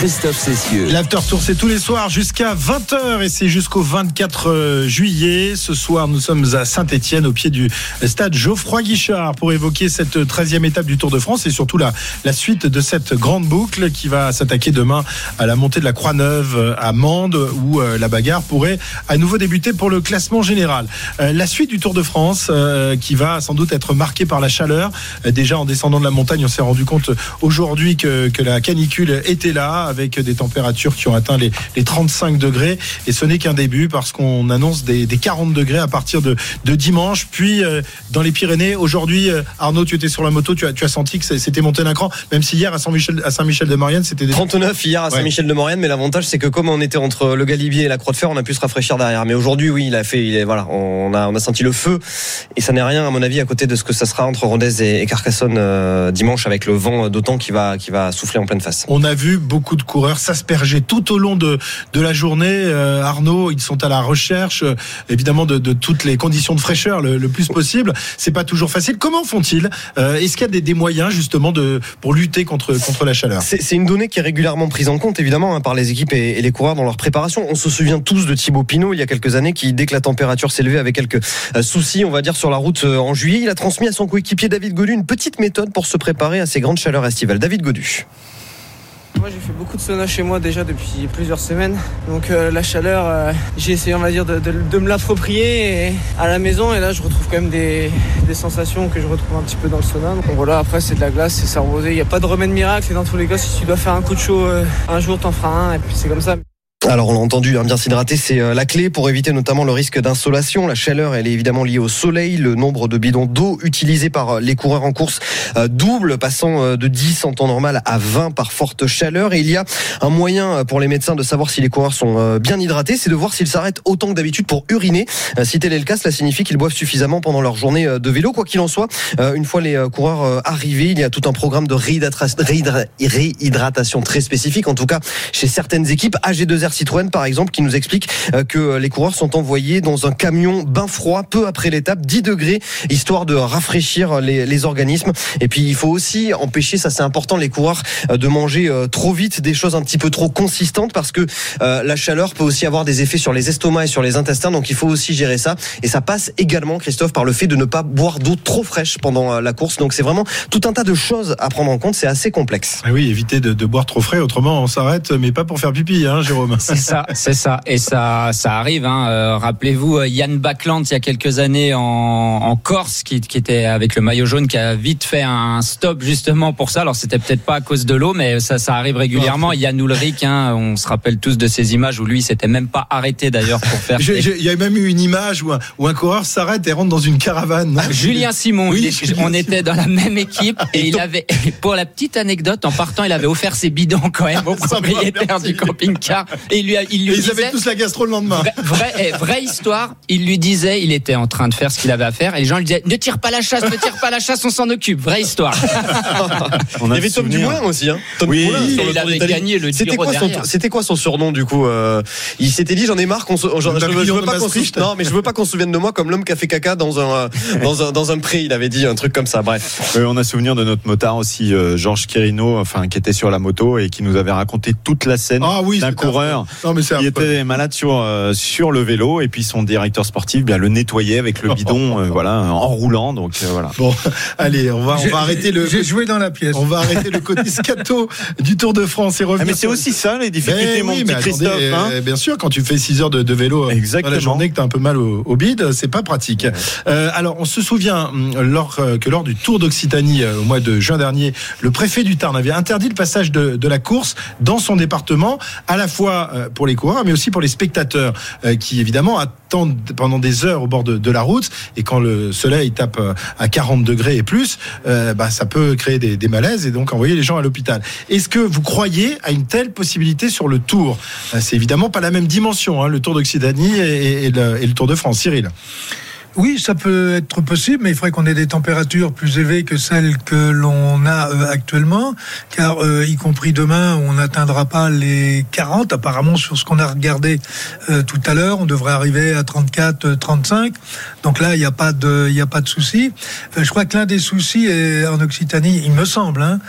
Christophe Cessieux. L'after tour, c'est tous les soirs jusqu'à 20h et c'est jusqu'au 24 euh, juillet. Ce soir, nous sommes à Saint-Etienne, au pied du stade Geoffroy Guichard, pour évoquer cette 13e étape du Tour de France et surtout la, la suite de cette grande boucle qui va s'attaquer demain à la montée de la Croix-Neuve euh, à Mende, où euh, la bagarre pourrait à nouveau débuter pour le classement général. Euh, La suite du Tour de France, qui va sans doute être marquée par la chaleur. Déjà en descendant de la montagne, on s'est rendu compte aujourd'hui que, que la canicule était là, avec des températures qui ont atteint les, les 35 degrés. Et ce n'est qu'un début, parce qu'on annonce des, des 40 degrés à partir de, de dimanche. Puis euh, dans les Pyrénées, aujourd'hui, euh, Arnaud, tu étais sur la moto, tu as, tu as senti que c'était monté d'un cran, même si hier à Saint-Michel à Saint-Michel de Maurienne, c'était des 39 hier à. Saint-Michel-de-Maurienne, mais l'avantage c'est que comme on était entre le Galibier et la Croix de Fer, on a pu se rafraîchir derrière. Mais aujourd'hui, oui, il a fait, il est, voilà, on a, on a senti le feu et ça n'est rien à mon avis à côté de ce que ça sera entre Rodez et, et Carcassonne euh, dimanche avec le vent d'autant qui va, qui va souffler en pleine face. On a vu beaucoup de coureurs s'asperger tout au long de, de la journée. Euh, Arnaud, ils sont à la recherche, euh, évidemment, de, de toutes les conditions de fraîcheur le, plus possible. C'est pas toujours facile. Comment font-ils Euh, Est-ce qu'il y a des, des moyens justement de pour lutter contre contre la chaleur? C'est une donnée qui est régulièrement prise en compte, évidemment, hein, par les équipes et, les coureurs dans leur préparation. On se souvient tous de Thibaut Pinot il y a quelques années, qui, dès que la température s'élevait, avec quelques soucis, on va dire, sur la route en juillet, il a transmis à son coéquipier David Godu une petite méthode pour se préparer à ces grandes chaleurs estivales. David Godu. Moi j'ai fait beaucoup de sauna chez moi déjà depuis plusieurs semaines. Donc euh, la chaleur, euh, j'ai essayé on va dire de, de- me l'approprier à la maison et là je retrouve quand même des, des sensations que je retrouve un petit peu dans le sauna. Donc voilà, après c'est de la glace, c'est s'arroser. Il n'y a pas de remède miracle et dans tous les cas si tu dois faire un coup de chaud euh, un jour t'en feras un et puis c'est comme ça. Alors on l'a entendu, hein, bien s'hydrater, c'est euh, la clé pour éviter notamment le risque d'insolation. La chaleur, elle est évidemment liée au soleil. Le nombre de bidons d'eau utilisés par euh, les coureurs en course euh, double, passant de 10 en temps normal à 20 par forte chaleur. Et il y a un moyen pour les médecins de savoir si les coureurs sont bien hydratés, c'est de voir s'ils s'arrêtent autant que d'habitude pour uriner. Si tel est le cas, cela signifie qu'ils boivent suffisamment pendant leur journée de vélo. Quoi qu'il en soit, une fois les coureurs arrivés, il y a tout un programme de réhydratation réhydra- réhydratation très spécifique, en tout cas chez certaines équipes. AG2R Citroën, par exemple, qui nous explique euh, que les coureurs sont envoyés dans un camion bain froid peu après l'étape, 10 degrés, histoire de rafraîchir les, les organismes. Et puis, il faut aussi empêcher, ça c'est important, les coureurs euh, de manger euh, trop vite des choses un petit peu trop consistantes parce que euh, la chaleur peut aussi avoir des effets sur les estomacs et sur les intestins. Donc, il faut aussi gérer ça. Et ça passe également, Christophe, par le fait de ne pas boire d'eau trop fraîche pendant euh, la course. Donc, c'est vraiment tout un tas de choses à prendre en compte. C'est assez complexe. Ah oui, éviter de, de boire trop frais, autrement on s'arrête, mais pas pour faire pipi, hein, Jérôme. C'est ça, c'est ça. Et ça, ça arrive. Hein. Euh, Rappelez-vous euh, Yann Backland il y a quelques années en, en Corse, qui, qui était avec le maillot jaune, qui a vite fait un stop justement pour ça. Alors c'était peut-être pas à cause de l'eau, mais ça, ça arrive régulièrement. Yann Ulrich, hein, on se rappelle tous de ces images où lui, il s'était même pas arrêté d'ailleurs pour faire. Il y a même eu une image où un, où un coureur s'arrête et rentre dans une caravane. non Julien Simon, Oui, il on était dans la même équipe et il avait, pour la petite anecdote, en partant, il avait offert ses bidons quand même au Ça va, propriétaire du camping-car et il lui, a- il lui Et ils disait, avaient tous la gastro le lendemain. Vraie, vraie, eh, vraie histoire, il lui disait, il était en train de faire ce qu'il avait à faire, et les gens lui disaient, ne tire pas la chasse, ne tire pas la chasse, on s'en occupe. Vraie histoire. [LAUGHS] On Il a y avait Tom. Dumoulin aussi. Hein. Tom Oui, Dumoulin il Tour avait gagné le C'était quoi, son, derrière. c'était quoi son surnom du coup euh, Il s'était dit j'en ai marre qu'on se, je, je, Le je veux pas qu'on se, Maastricht. non mais je veux pas qu'on se souvienne de moi comme l'homme qui a fait caca dans un, euh, dans un dans un pré. Il avait dit un truc comme ça. Bref. Euh, on a souvenir de notre motard aussi, euh, Georges Quirino, enfin qui était sur la moto et qui nous avait raconté toute la scène Ah oui, d'un c'était Non, mais Il était malade sur euh, sur le vélo et puis son directeur sportif bien le nettoyait avec le bidon euh, [LAUGHS] voilà en roulant donc euh, voilà. Bon, [LAUGHS] allez, on va, on va arrêter le. J'ai joué dans la pièce. On va arrêter le côté scato du Tour de France et Ah, revenir. mais c'est sur- aussi ça les difficultés mon oui, petit mais attendez, Christophe hein. euh, bien sûr, quand tu fais 6 heures de, de vélo dans Exactement. la journée, que tu as un peu mal au, au bide, c'est pas pratique. Euh, alors, on se souvient hum, lors, que lors du Tour d'Occitanie au mois de juin dernier, le préfet du Tarn avait interdit le passage de, de la course dans son département, à la fois euh, pour les coureurs, mais aussi pour les spectateurs, euh, qui évidemment attendent pendant des heures au bord de, la route. Et quand le soleil tape euh, à 40 degrés et plus, bah, ça peut créer des, malaises et donc envoyer les gens à l'hôpital. Est-ce que vous croyez à une telle possibilité sur le Tour? C'est évidemment pas la même dimension, hein, le Tour d'Occitanie et le Tour de France. Cyril Oui, ça peut être possible, mais il faudrait qu'on ait des températures plus élevées que celles que l'on a euh, actuellement, car euh, y compris demain, on n'atteindra pas les 40. Apparemment, sur ce qu'on a regardé euh, tout à l'heure, on devrait arriver à 34, euh, 35. Donc là, il n'y a pas de, il a pas de souci. Je crois que l'un des soucis est, en Occitanie, il me semble, hein,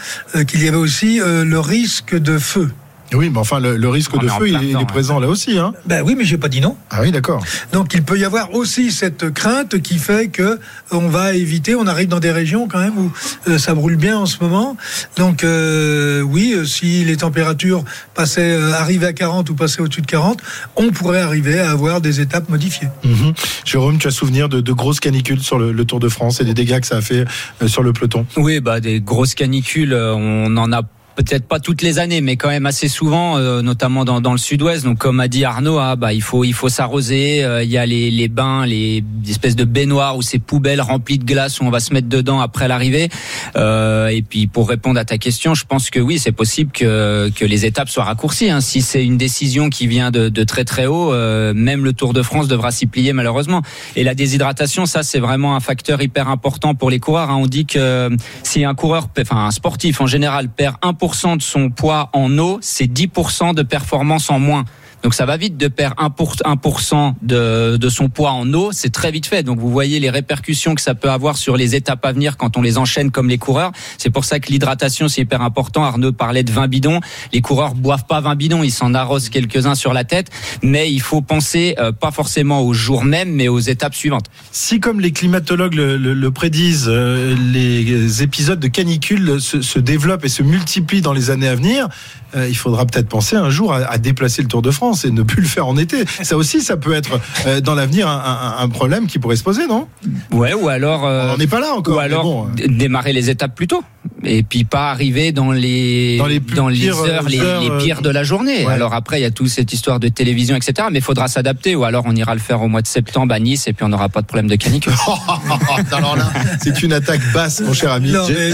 qu'il y avait aussi le risque de feu. Oui, mais enfin, le, le risque On de feu, il, est présent là aussi. Hein. Ben oui, mais j'ai pas dit non. Ah oui, d'accord. Donc il peut y avoir aussi cette crainte qui fait que on va éviter. On arrive dans des régions quand même où euh, ça brûle bien en ce moment. Donc euh, oui, euh, si les températures passaient, euh, arrivaient à 40 ou passaient au-dessus de 40, on pourrait arriver à avoir des étapes modifiées. Mhm. Jérôme, tu as souvenir de, de grosses canicules sur le, le Tour de France et des dégâts que ça a fait euh, sur le peloton? Oui, bah des grosses canicules, euh, on en a peut-être pas toutes les années, mais quand même assez souvent, euh, notamment dans, dans le sud-ouest. Donc, comme a dit Arnaud, ah, bah, il faut il faut s'arroser. euh, Il y a les, les bains, les espèces de baignoires ou ces poubelles remplies de glace où on va se mettre dedans après l'arrivée. Euh, et puis, pour répondre à ta question, je pense que oui, c'est possible que que les étapes soient raccourcies. hein. Si c'est une décision qui vient de, de très très haut, euh, même le Tour de France devra s'y plier malheureusement. Et la déshydratation, ça, c'est vraiment un facteur hyper important pour les coureurs. hein. On dit que euh, si un coureur, enfin un sportif en général, perd 1% de son poids en eau, c'est 10% de performance en moins. Donc ça va vite de perdre 1%, 1% de, de son poids en eau, c'est très vite fait. Donc vous voyez les répercussions que ça peut avoir sur les étapes à venir quand on les enchaîne comme les coureurs. C'est pour ça que l'hydratation c'est hyper important. Arnaud parlait de 20 bidons. Les coureurs boivent pas 20 bidons, ils s'en arrosent quelques-uns sur la tête. Mais il faut penser euh, pas forcément au jour même, mais aux étapes suivantes. Si, comme les climatologues le, prédisent, euh, les épisodes de canicule se développent et se multiplient dans les années à venir, euh, il faudra peut-être penser un jour à, à déplacer le Tour de France et ne plus le faire en été. Ça aussi, ça peut être euh, dans l'avenir un, un- un problème qui pourrait se poser, non? Ouais, ou alors. euh, On n'est pas là encore. Ou alors bon, euh. démarrer les étapes plus tôt et puis pas arriver dans les Dans les pires heures, les, heures, les pires de la journée. ouais. Alors après il y a toute cette histoire de télévision etc. Mais il faudra s'adapter ou alors on ira le faire au mois de septembre à Nice et puis on n'aura pas de problème de canicule. [LAUGHS] Alors là, c'est une attaque basse, mon cher ami. Non, mais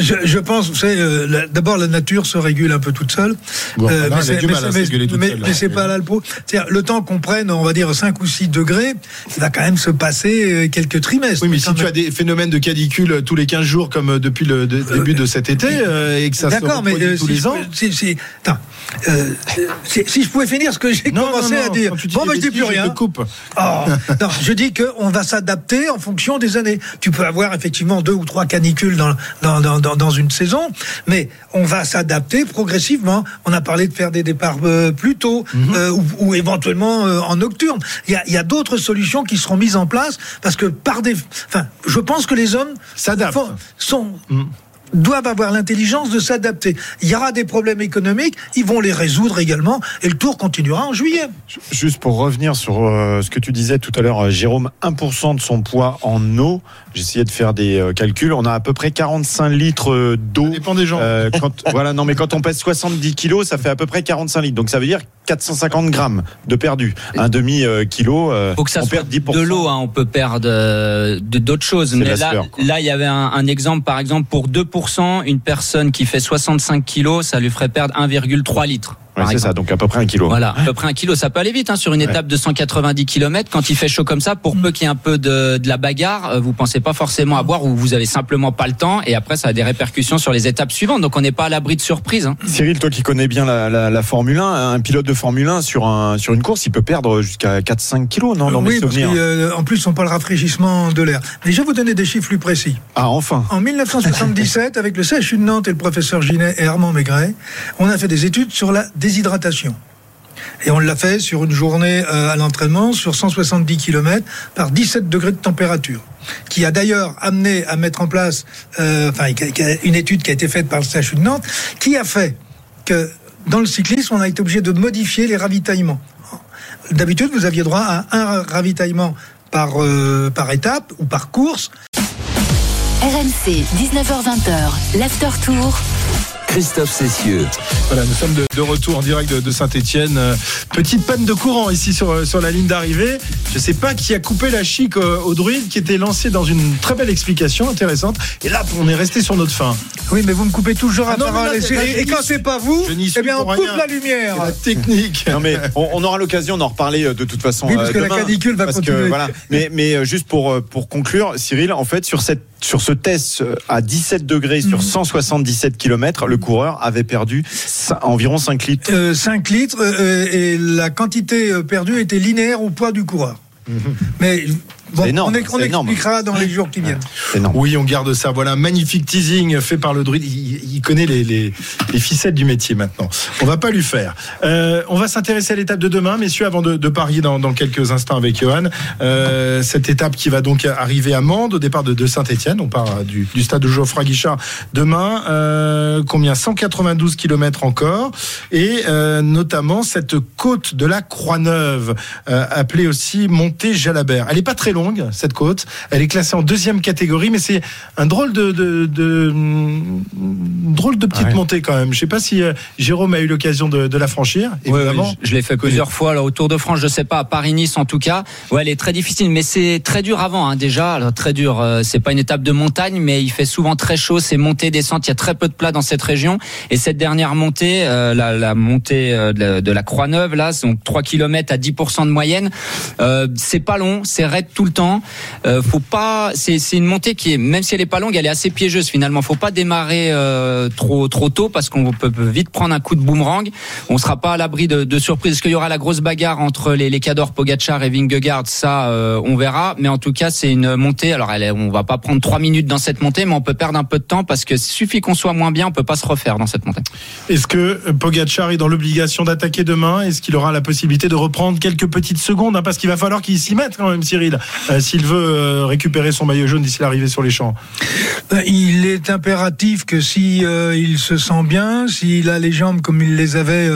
je, je- pense, vous savez, euh, d'abord la nature se régule un peu toute seule. Bon, Euh, là, elle a c'est- du mal à se mais- mais- mais c'est pas là le. C'est-à-dire, le temps qu'on prenne, on va dire 5 ou 6 degrés, il va quand même se passer euh, quelques trimestres. Oui, mais si tu as des phénomènes de canicule euh, tous les 15 jours, comme euh, depuis le de- début de cet été, euh, et que ça se D'accord, mais reproduit euh, tous si, les je, ans. si, si- attends, euh, si, je pouvais finir ce que j'ai Non, commencé non, à non, dire. Bon, bah, je dis plus je rien. te coupe. Oh, non, je dis qu'on va s'adapter en fonction des années. Tu peux avoir effectivement deux ou trois canicules dans, dans, dans, dans, dans une saison, mais on va s'adapter progressivement. On a parlé de faire des départs euh, plus tôt Mhm. euh, ou, ou éventuellement euh, en nocturne. Il y a, d'autres solutions qui seront mises en place parce que par des, enfin, je pense que les hommes S'adaptent. sont Mhm. Doivent avoir l'intelligence de s'adapter. Il y aura des problèmes économiques, ils vont les résoudre également, et le tour continuera en juillet. Juste pour revenir sur euh, ce que tu disais tout à l'heure, euh, Jérôme, 1% de son poids en eau. J'essayais de faire des euh, calculs. On a à peu près 45 litres d'eau. Ça dépend des gens. Euh, quand, [LAUGHS] voilà, non, mais quand on pèse 70 kilos, ça fait à peu près 45 litres. Donc ça veut dire 450 grammes de perdu. Un demi euh, kilo, euh, Faut que ça on perd 10%. de l'eau, hein, on peut perdre euh, d'autres choses. Mais là, là, il y avait un, un exemple, par exemple, pour 2%, une personne qui fait 65 kilos, ça lui ferait perdre 1,3 litres. C'est ça, donc à peu près un kilo. Voilà, à peu près un kilo, ça peut aller vite hein, sur une étape de 190 km. Quand il fait chaud comme ça, pour peu qu'il y ait un peu de, de la bagarre, euh, vous pensez pas forcément à boire ou vous avez simplement pas le temps. Et après, ça a des répercussions sur les étapes suivantes. Donc on n'est pas à l'abri de surprises. Hein. Cyril, toi qui connais bien la, la, la Formule 1, un pilote de Formule 1 sur, un, sur une course, il peut perdre jusqu'à 4-5 kilos, non, dans mes oui, parce souvenirs qu'en plus, ils n'ont pas le rafraîchissement de l'air. Mais je vais vous donner des chiffres plus précis. Ah, enfin En 1977, avec le CHU de Nantes et le professeur Ginet et Armand Maigret, on a fait des études sur la déshydratation. Et on l'a fait sur une journée euh, à l'entraînement, sur 170 km, par 17 degrés de température qui a d'ailleurs amené à mettre en place euh, enfin, une étude qui a été faite par le CHU de Nantes, qui a fait que dans le cyclisme, on a été obligé de modifier les ravitaillements. D'habitude, vous aviez droit à un ravitaillement par, euh, par étape ou par course. RMC, 19h20, l'after tour. Christophe Cessieux. Voilà, nous sommes de, de retour en direct de, de Saint-Etienne. petite panne de courant ici sur, sur la ligne d'arrivée. Je ne sais pas qui a coupé la chic au, au, druide qui était lancé dans une très belle explication intéressante. Et là, on est resté sur notre fin. Oui, mais vous me coupez toujours à parole. et, et quand c'est pas vous, eh bien, on coupe rien. la lumière. La technique. Non, mais on, on aura l'occasion d'en reparler euh, de toute façon. Oui, parce que demain, la canicule va parce continuer. Que, voilà. mais, mais euh, juste pour, pour conclure, Cyril, en fait, sur cette sur ce test à 17 degrés sur 177 km, le coureur avait perdu environ 5 litres. Euh, 5 litres euh, et la quantité perdue était linéaire au poids du coureur. Mais bon, énorme, on, est, on expliquera dans les jours qui viennent. Oui, on garde ça. Voilà, un magnifique teasing fait par le druide. Il, il connaît les, les, les, ficelles du métier maintenant. On va pas lui faire. Euh, on va s'intéresser à l'étape de demain, messieurs, avant de, de parier dans, dans, quelques instants avec Johan. Euh, cette étape qui va donc arriver à Mende, au départ de, de Saint-Etienne. On part du, du, stade de Geoffroy Guichard demain. Euh, combien? 192 km encore. Et euh, notamment cette côte de la Croix-Neuve, euh, appelée aussi Montée Jalabert. Elle est pas très longue, cette côte. Elle est classée en deuxième catégorie, mais c'est un drôle de, de, de, drôle de petite Ouais. montée quand même. Je sais pas si euh, Jérôme a eu l'occasion de, de la franchir. Évidemment. ouais, je, je l'ai fait plusieurs fois alors, au Tour de France, je sais pas, à Paris-Nice en tout cas. Ouais, elle est très difficile, mais c'est très dur avant hein, déjà. Alors, très dur, euh, c'est pas une étape de montagne, mais il fait souvent très chaud. C'est montée, descente. Il y a très peu de plat dans cette région. Et cette dernière montée, euh, la, la, montée euh, de la, Croix-Neuve, là, c'est donc 3 km à 10% de moyenne. C'est pas long, c'est raide tout le temps. Euh, faut pas, c'est une montée qui est, même si elle est pas longue, elle est assez piégeuse finalement. Faut pas démarrer euh, trop trop tôt parce qu'on peut vite prendre un coup de boomerang. On sera pas à l'abri de, surprises. Est-ce qu'il y aura la grosse bagarre entre les, les Cador, Pogacar et Vingegaard? Ça, euh, on verra. Mais en tout cas, c'est une montée. Alors, elle on va pas prendre trois minutes dans cette montée, mais on peut perdre un peu de temps parce que suffit qu'on soit moins bien, on peut pas se refaire dans cette montée. Est-ce que Pogacar est dans l'obligation d'attaquer demain? Est-ce qu'il aura la possibilité de reprendre quelques petites secondes? Hein, Parce qu'il va falloir qu'il s'y mette quand même, Cyril, euh, s'il veut euh, récupérer son maillot jaune d'ici l'arrivée sur les champs. Ben, Il est impératif que si euh, il se sent bien, s'il a les jambes comme il les avait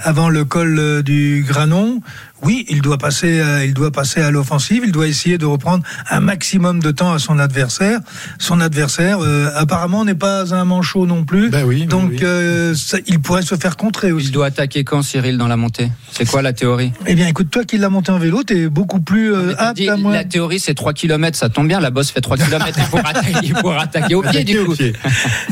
avant le col du Granon, oui, il doit passer, euh, il doit passer à l'offensive. Il doit essayer de reprendre un maximum de temps à son adversaire. Son adversaire, euh, apparemment, n'est pas un manchot non plus. Ben oui, Donc, oui. euh, ça- il pourrait se faire contrer aussi. Il doit attaquer quand, Cyril, dans la montée? C'est quoi la théorie? Eh bien, écoute, toi qui l'as monté en vélo, t'es beaucoup plus euh, apte dit, à moi. La théorie, c'est 3 km, ça tombe bien. La bosse fait 3 km. Il faut attaquer, il faut attaquer au pied, du coup.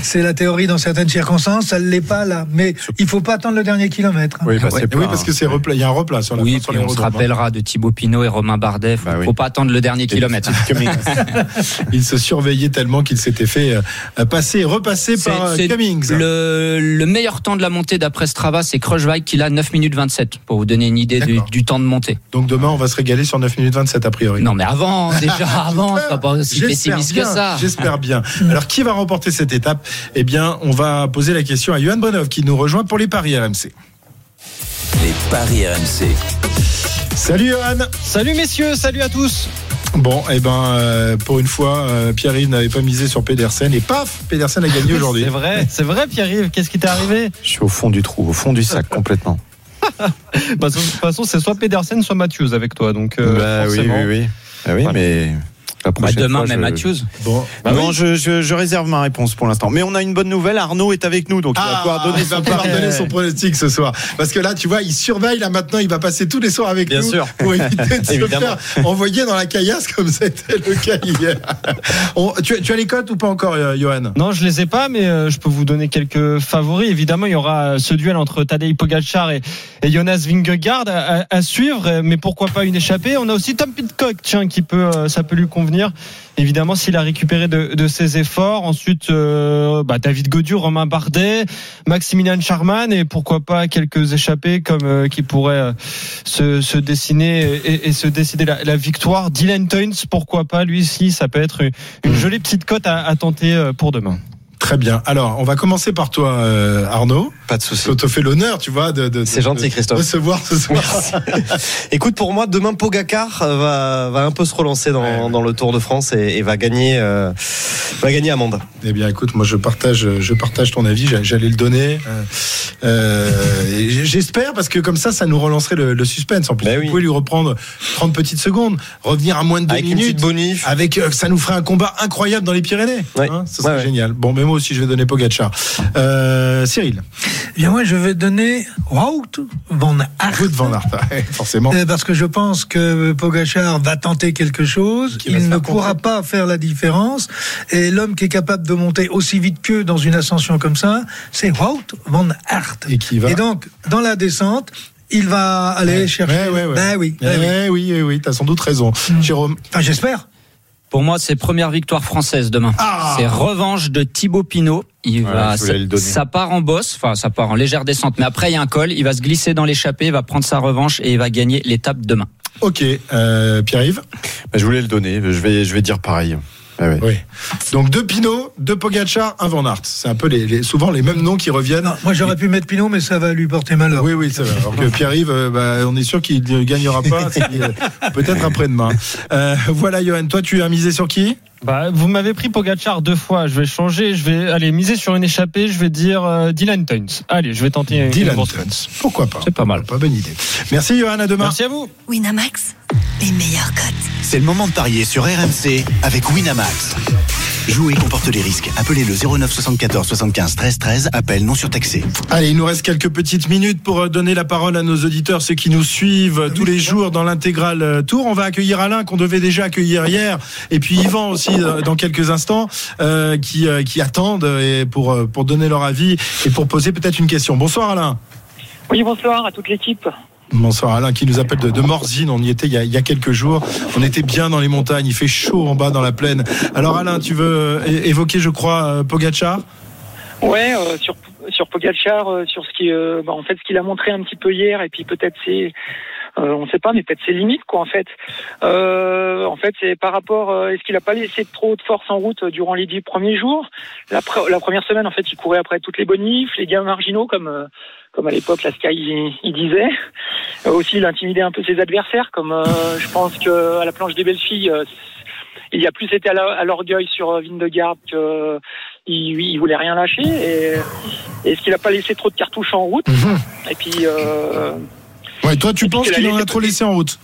C'est la théorie dans certaines circonstances, ça ne l'est pas là. Mais il faut pas attendre le dernier kilomètre. Oui, bah, Ouais. c'est Oui, plat, parce que c'est il y a un replat sur la Oui, sur on se rappellera de Thibaut Pinot et Romain Bardet. Faut, Bah oui. faut pas attendre le dernier kilomètre. [LAUGHS] Il se surveillait tellement qu'il s'était fait euh, passer et repasser par euh, Cummings. Le, le meilleur temps de la montée d'après Strava, c'est Kruijswijk qui a 9 minutes 27 pour vous donner une idée du, temps de montée. Donc demain, on va se régaler sur 9 minutes 27 a priori. Non, mais avant, [LAUGHS] déjà avant, c'est pas aussi J'espère pessimiste que bien, ça. J'espère bien. [LAUGHS] Alors, qui va remporter cette étape? Eh bien, on va poser la question à Johan Brenov qui nous rejoint pour les paris RMC. Les paris RMC. Salut Johan Salut messieurs, salut à tous. Bon, eh ben, euh, pour une fois, euh, Pierre-Yves n'avait pas misé sur Pedersen et paf, Pedersen a gagné [LAUGHS] aujourd'hui. C'est vrai, c'est vrai Pierre-Yves, qu'est-ce qui t'est arrivé? Je suis au fond du trou, au fond du sac [LAUGHS] complètement. Bah, De toute façon, c'est soit Pedersen, soit Matthews avec toi. Donc, euh, bah, oui, oui, oui. Ah oui, Voilà. mais la Bah, demain, fois, même je- Matthews. Bon, Bah non, oui. je, je, je réserve ma réponse pour l'instant. Mais on a une bonne nouvelle. Arnaud est avec nous, donc il va pouvoir donner Ah, il va son pouvoir donner son pronostic ce soir. Parce que là, tu vois, il surveille là maintenant, il va passer tous les soirs avec Bien nous sûr. pour éviter [LAUGHS] de se faire envoyer dans la caillasse comme c'était le cas hier. [LAUGHS] On- tu, tu as les cotes ou pas encore, euh, Johan? Non, je les ai pas, mais euh, je peux vous donner quelques favoris. Évidemment, il y aura euh, ce duel entre Tadej Pogacar et, et Jonas Vingegaard à, à- à suivre. Mais pourquoi pas une échappée? On a aussi Tom Pitcock, tiens, qui peut, euh, ça peut lui convenir. Évidemment, s'il a récupéré de, ses efforts. Ensuite, euh, bah, David Godieu, Romain Bardet, Maximilian Charman et pourquoi pas quelques échappés comme euh, qui pourraient euh, se, dessiner et, se décider la, victoire. Dylan Toynes, pourquoi pas lui aussi, ça peut être une, jolie petite cote à, tenter pour demain. Très bien. Alors, on va commencer par toi, euh, Arnaud. Pas de souci. Te fait l'honneur, tu vois, de, de C'est gentil, de Christophe. recevoir ce soir. [LAUGHS] Écoute, pour moi, demain, Pogacar va, va un peu se relancer dans, dans le Tour de France et, et va gagner, euh, va gagner Amande. Eh bien, écoute, moi, je partage, je partage ton avis. J'a- J'allais le donner. Euh, J'espère parce que comme ça, ça nous relancerait le, le suspense. En plus, Ben vous oui. pouvez lui reprendre 30 petites secondes, revenir à moins de deux Avec minutes. bonif. Avec, ça nous ferait un combat incroyable dans les Pyrénées. Ouais. Hein, ça serait génial. Bon, mais moi aussi, je vais donner Pogacar. Euh, Cyril, Eh Bien, moi, je vais donner Wout van Aert. de Van Aert, [LAUGHS] forcément. Euh, Parce que je pense que Pogachar va tenter quelque chose. Qui Il ne pourra pas faire la différence. Et l'homme qui est capable de monter aussi vite qu'eux dans une ascension comme ça, c'est Wout van Aert. Et qui va- donc, dans la descente, il va aller Ouais. chercher. Ouais. Ben oui. Eh ben oui. oui, oui, oui, oui, t'as sans doute raison. Jérôme, Enfin, j'espère. Pour moi, c'est première victoire française demain. Ah c'est revanche de Thibaut Pinot. Il va, ça, part en bosse, enfin ça part en légère descente, mais après il y a un col. Il va se glisser dans l'échappée, il va prendre sa revanche et il va gagner l'étape demain. ok. Euh, Pierre-Yves? Bah, Je voulais le donner. Je vais, je vais dire pareil. Ah ouais. Oui. Donc deux Pinot, deux Pogacar, un Van Aert. C'est un peu les, les- souvent les mêmes noms qui reviennent. Moi, j'aurais pu mettre Pinot, mais ça va lui porter malheur. Oui, oui, c'est vrai. Alors que Pierre-Yves, euh, bah, on est sûr qu'il ne gagnera pas. [LAUGHS] euh, Peut-être après-demain. Euh, voilà, Johan, toi, tu as misé sur qui? Bah, vous m'avez pris Pogacar deux fois. Je vais changer. Je vais aller miser sur une échappée. Je vais dire euh, Dylan Tuns. Allez, je vais tenter une Dylan. Tuns. Pourquoi pas? C'est pas mal. Pas bonne idée. Merci, Johan. À demain. Merci à vous. Winamax, les meilleurs cotes. C'est le moment de parier sur RMC avec Winamax. Jouer comporte les risques. Appelez le 09 74 75 13 13. Appel non surtaxé. Allez, il nous reste quelques petites minutes pour euh, donner la parole à nos auditeurs, ceux qui nous suivent euh, tous les jours dans l'intégral euh, tour. On va accueillir Alain qu'on devait déjà accueillir hier, et puis Yvan aussi dans quelques instants, euh, qui, euh, qui attendent et pour, euh, pour donner leur avis et pour poser peut-être une question. Bonsoir Alain. Oui, bonsoir à toute l'équipe. Bonsoir Alain qui nous appelle de, Morzine. On y était il y, a, quelques jours. On était bien dans les montagnes. Il fait chaud en bas dans la plaine. Alors Alain, tu veux évoquer, je crois, euh, Pogacar? Ouais, euh, sur sur Pogacar, euh, sur ce qui, bah, en fait, ce qu'il a montré un petit peu hier, et puis peut-être c'est, on sait pas, mais peut-être ses limites, quoi, en fait. Euh, en fait, c'est par rapport, est-ce qu'il a pas laissé trop de force en route durant les dix premiers jours? La, pre- la première semaine, en fait, il courait après toutes les bonifs, les gains marginaux, comme comme à l'époque la Sky il, disait. Euh, aussi, il intimidait un peu ses adversaires, comme euh, je pense que à la planche des belles filles. euh, il y a plus été à l'orgueil sur Vindegarde que il, il voulait rien lâcher et est-ce qu'il a pas laissé trop de cartouches en route? Et puis euh, Ouais, toi, tu penses qu'il en a trop laissé en route?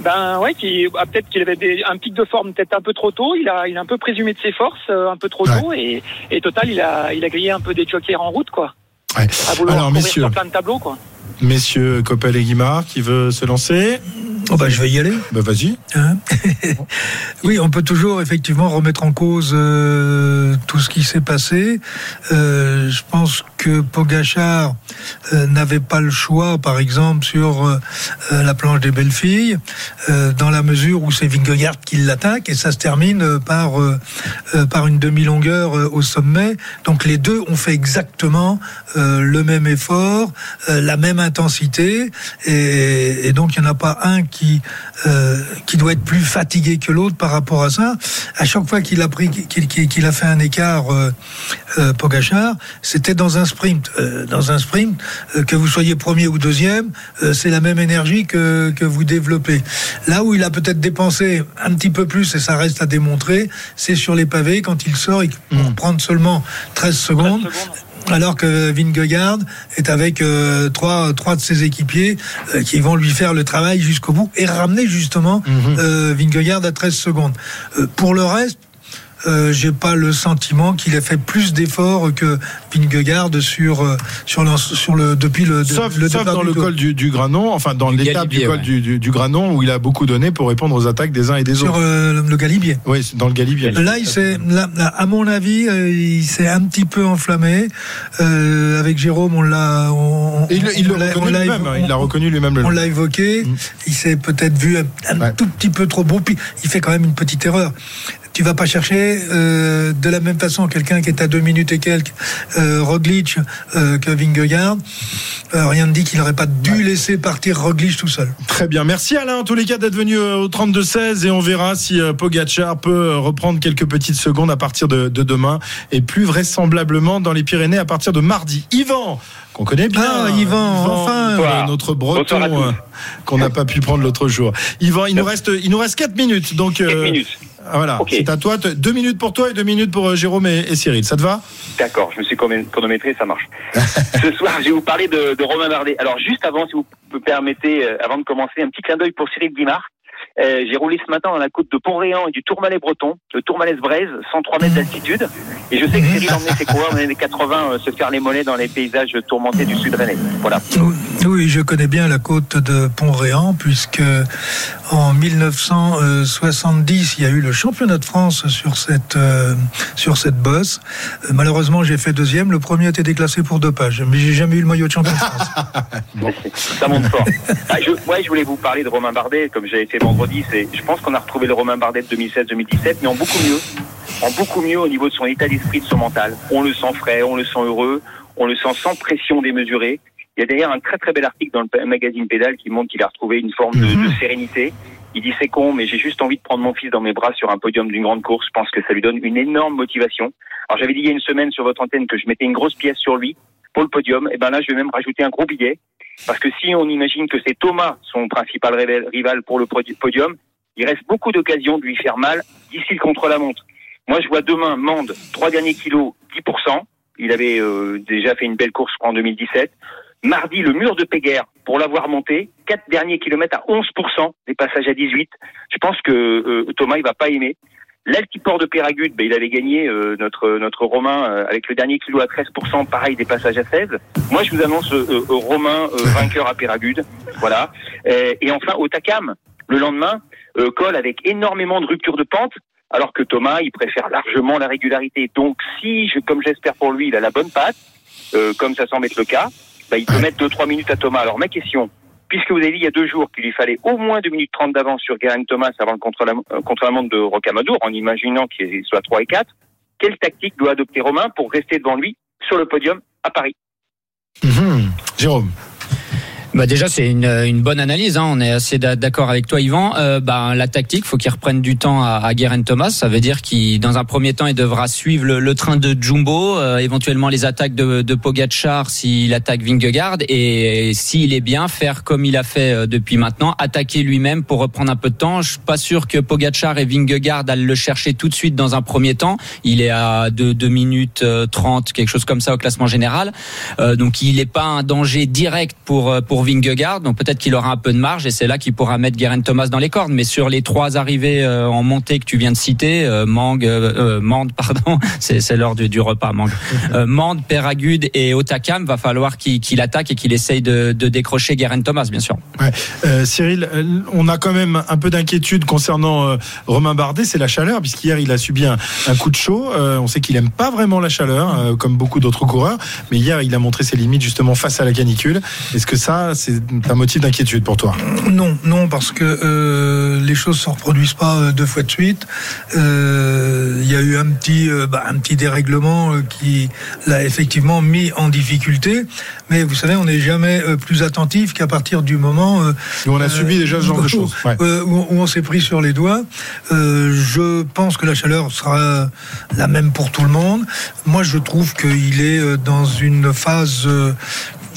Ben ouais qui ah, peut-être qu'il avait des- un pic de forme peut-être un peu trop tôt. Il a il a un peu présumé de ses forces un peu trop tôt et, et total il a il a grillé un peu des jokers en route quoi Ouais. à vouloir Alors, messieurs, sur plein de tableaux quoi. Messieurs Coppel et Guimard, qui veut se lancer? Oh bah, je vais y aller. Bah, vas-y. Hein [LAUGHS] oui, on peut toujours effectivement remettre en cause euh, tout ce qui s'est passé. Euh, je pense que Pogachar euh, n'avait pas le choix, par exemple, sur la planche des belles filles, dans la mesure où c'est Vingegaard qui l'attaque et ça se termine par par une demi-longueur au sommet. Donc les deux ont fait exactement le même effort, la même intensité, et, et donc il n'y en a pas un qui euh, qui doit être plus fatigué que l'autre par rapport à ça. À chaque fois qu'il a pris qu'il a fait un écart, euh, euh, Pogachar, c'était dans un sprint. Euh, dans un sprint, euh, que vous soyez premier ou deuxième, c'est la même énergie que que vous développez. Là où il a peut-être dépensé un petit peu plus, et ça reste à démontrer, c'est sur les pavés quand il sort, il pour prendre seulement 13 secondes. Alors que Vingegaard est avec euh, trois, trois de ses équipiers euh, qui vont lui faire le travail jusqu'au bout et ramener justement euh, Vingegaard à 13 secondes. Euh, pour le reste, euh, j'ai pas le sentiment qu'il ait fait plus d'efforts que Vingegaard sur euh, sur le, sur le depuis le Sauf, le sauf dans du le Tour. col du, du Granon, enfin dans l'étape du col ouais. du, du, du Granon où il a beaucoup donné pour répondre aux attaques des uns et des sur autres. euh, le Galibier. Oui, dans le Galibier. Là, il s'est, à mon avis, euh, il s'est un petit peu enflammé. Euh, avec Jérôme, on l'a, on, il, il on l'a l'a- on reconnu lui-même. évo- Il l'a reconnu lui-même. le On l'a évoqué. Il s'est peut-être vu un, un tout petit peu trop beau. Puis il fait quand même une petite erreur. Tu vas pas chercher euh, de la même façon quelqu'un qui est à deux minutes et quelques, euh, Roglic, euh, que Vingegaard. Euh, rien ne dit qu'il n'aurait pas dû laisser partir Roglic tout seul. Très bien. Merci Alain, en tous les cas, d'être venu euh, au 32-16 et on verra si euh, Pogacar peut reprendre quelques petites secondes à partir de, de demain et plus vraisemblablement dans les Pyrénées à partir de mardi. Yvan, qu'on connaît bien. Ah, Yvan, enfin. euh, notre breton euh, qu'on n'a pas pu prendre l'autre jour. Yvan, il nous reste, il nous reste 4 minutes. Donc, euh, Voilà, Ok. c'est à toi. Deux minutes pour toi et deux minutes pour euh, Jérôme et, et Cyril. Ça te va? D'accord, je me suis chrono- chronométré, ça marche. [LAUGHS] Ce soir, je vais vous parler de, de Romain Bardet. Alors, juste avant, si vous me permettez, euh, avant de commencer, un petit clin d'œil pour Cyril Guimard. Euh, J'ai roulé ce matin dans la côte de Pont-Réan et du Tourmalet breton, de Tourmalès-Braise, 103 mètres d'altitude. Et je sais que Cyril emmenait ses coureurs dans les années 80 euh, se faire les mollets dans les paysages tourmentés du sud rennais. Voilà. Oui, je connais bien la côte de Pont-Réan, puisque en 1970, il y a eu le championnat de France sur cette, euh, sur cette bosse. Euh, Malheureusement, j'ai fait deuxième. Le premier a été déclassé pour dopage, mais j'ai jamais eu le maillot de champion de France. [LAUGHS] Ça monte fort. Ah, je, ouais, je voulais vous parler de Romain Bardet, comme j'avais fait vendredi. C'est, je pense qu'on a retrouvé le Romain Bardet de 2016-2017, mais en beaucoup mieux. En beaucoup mieux au niveau de son état d'esprit, de son mental. On le sent frais, on le sent heureux, on le sent sans pression démesurée. Il y a d'ailleurs un très très bel article dans le magazine Pédale qui montre qu'il a retrouvé une forme de, de sérénité. Il dit c'est con, mais j'ai juste envie de prendre mon fils dans mes bras sur un podium d'une grande course. Je pense que ça lui donne une énorme motivation. Alors j'avais dit il y a une semaine sur votre antenne que je mettais une grosse pièce sur lui pour le podium. Et ben là je vais même rajouter un gros billet parce que si on imagine que c'est Thomas son principal rival- pour le podi- podium, il reste beaucoup d'occasions de lui faire mal d'ici le contre-la-montre. Moi je vois demain Mende, trois derniers kilos, 10%. Il avait euh, déjà fait une belle course en 2017. Mardi, le mur de Péguerre, pour l'avoir monté, quatre derniers kilomètres à 11%, des passages à 18. Je pense que euh, Thomas, il va pas aimer. L'altiport de Péragude, ben, il avait gagné euh, notre notre Romain euh, avec le dernier kilo à 13%, pareil des passages à 16. Moi, je vous annonce euh, euh, Romain euh, [LAUGHS] vainqueur à Péragude, voilà. Et enfin au Takam, le lendemain, euh, col avec énormément de ruptures de pente, alors que Thomas, il préfère largement la régularité. Donc, si, je, comme j'espère pour lui, il a la bonne patte, euh, comme ça semble être le cas, bah, il peut mettre 2-3 minutes à Thomas. Alors ma question, puisque vous avez dit il y a deux jours qu'il lui fallait au moins 2 minutes 30 d'avance sur Geraint Thomas avant le euh, contre-la-montre de Rocamadour, en imaginant qu'il soit 3 et 4, quelle tactique doit adopter Romain pour rester devant lui sur le podium à Paris? Mhm. Jérôme. Bah déjà c'est une, une bonne analyse, hein. on est assez d'a- d'accord avec toi Yvan. Euh, bah, la tactique, faut qu'il reprenne du temps à, à Guerin Thomas. Ça veut dire qu'il, dans un premier temps, il devra suivre le, le train de Jumbo, euh, éventuellement les attaques de, de Pogacar s'il attaque Vingegaard et s'il est bien, faire comme il a fait euh, depuis maintenant, attaquer lui-même pour reprendre un peu de temps. Je suis pas sûr que Pogacar et Vingegaard allent le chercher tout de suite dans un premier temps. Il est à 2, minutes euh, 30, quelque chose comme ça au classement général. Euh, donc il n'est pas un danger direct pour euh, Vingegaard. Donc peut-être qu'il aura un peu de marge et c'est là qu'il pourra mettre Geraint Thomas dans les cordes. Mais sur les trois arrivées euh, en montée que tu viens de citer, euh, Mang, euh, euh, Mande, [LAUGHS] pardon, c'est l'heure du, repas, Mang. Euh, Mande, Péragude et Otakam, va falloir qu'il attaque et qu'il essaye de, décrocher Geraint Thomas, bien sûr. Cyril, on a quand même un peu d'inquiétude concernant Romain Bardet, c'est la chaleur, puisqu'hier il a subi un, un coup de chaud. On sait qu'il aime pas vraiment la chaleur, comme beaucoup d'autres coureurs, mais hier il a montré ses limites justement face à la canicule. Est-ce que ça, c'est un motif d'inquiétude pour toi Non, non, parce que euh, les choses se reproduisent pas euh, deux fois de suite. Euh, Il y a eu un petit, euh, bah, un petit dérèglement qui l'a effectivement mis en difficulté. Mais vous savez, on n'est jamais plus attentif qu'à partir du moment où on a subi déjà ce genre de où- choses. Ouais. où, où on s'est pris sur les doigts. Je pense que la chaleur sera la même pour tout le monde. Moi, je trouve qu'il est dans une phase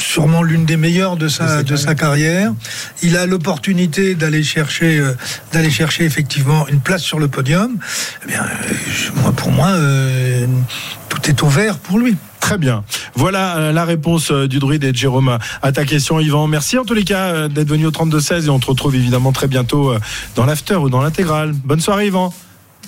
sûrement l'une des meilleures de sa, de sa carrière. Il a l'opportunité d'aller chercher, euh, d'aller chercher effectivement une place sur le podium. Eh bien, euh, moi, pour moi, euh, tout est au vert pour lui. Très bien. Voilà la réponse du druide et de Jérôme à- ta question, Yvan. Merci en tous les cas d'être venu au 32-16 et on te retrouve évidemment très bientôt dans l'after ou dans l'intégrale. Bonne soirée, Yvan.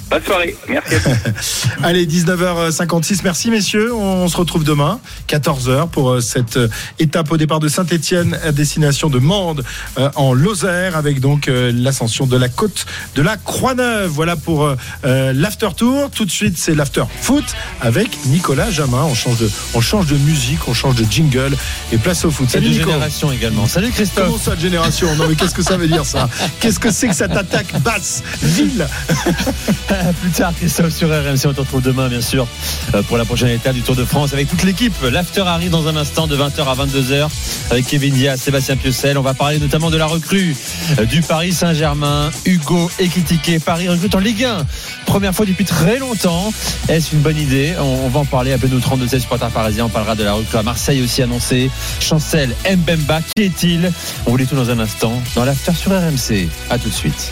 Bonne soirée, merci à tous. [LAUGHS] Allez, 19h56. Merci, messieurs. On se retrouve demain, 14h, pour euh, cette euh, étape au départ de Saint-Etienne à destination de Mende euh, en Lozère, avec donc euh, l'ascension de la côte de la Croix-Neuve. Voilà pour euh, euh, l'after tour. Tout de suite, c'est l'after foot avec Nicolas Jamin. On change de, on change de musique, on change de jingle et place au foot. Salut, de Nico. génération également. Salut Christophe. Comment ça, de génération? Non, mais qu'est-ce que ça veut dire, ça? Qu'est-ce que c'est que cette attaque basse, ville [LAUGHS] plus tard, Christophe sur RMC. On te retrouve demain, bien sûr, euh, pour la prochaine étape du Tour de France avec toute l'équipe. L'after arrive dans un instant de 20h à 22h avec Kevin Diaz, Sébastien Piocel. On va parler notamment de la recrue euh, du Paris Saint-Germain, Hugo Ekitike. Paris recrute en Ligue 1. Première fois depuis très longtemps. Est-ce une bonne idée? On, va en parler. Appelez-nous 32 16 supporters parisiens. On parlera de la recrue à Marseille aussi annoncée. Chancel Mbemba. Qui est-il? On vous dit tout dans un instant dans l'after sur RMC. À tout de suite.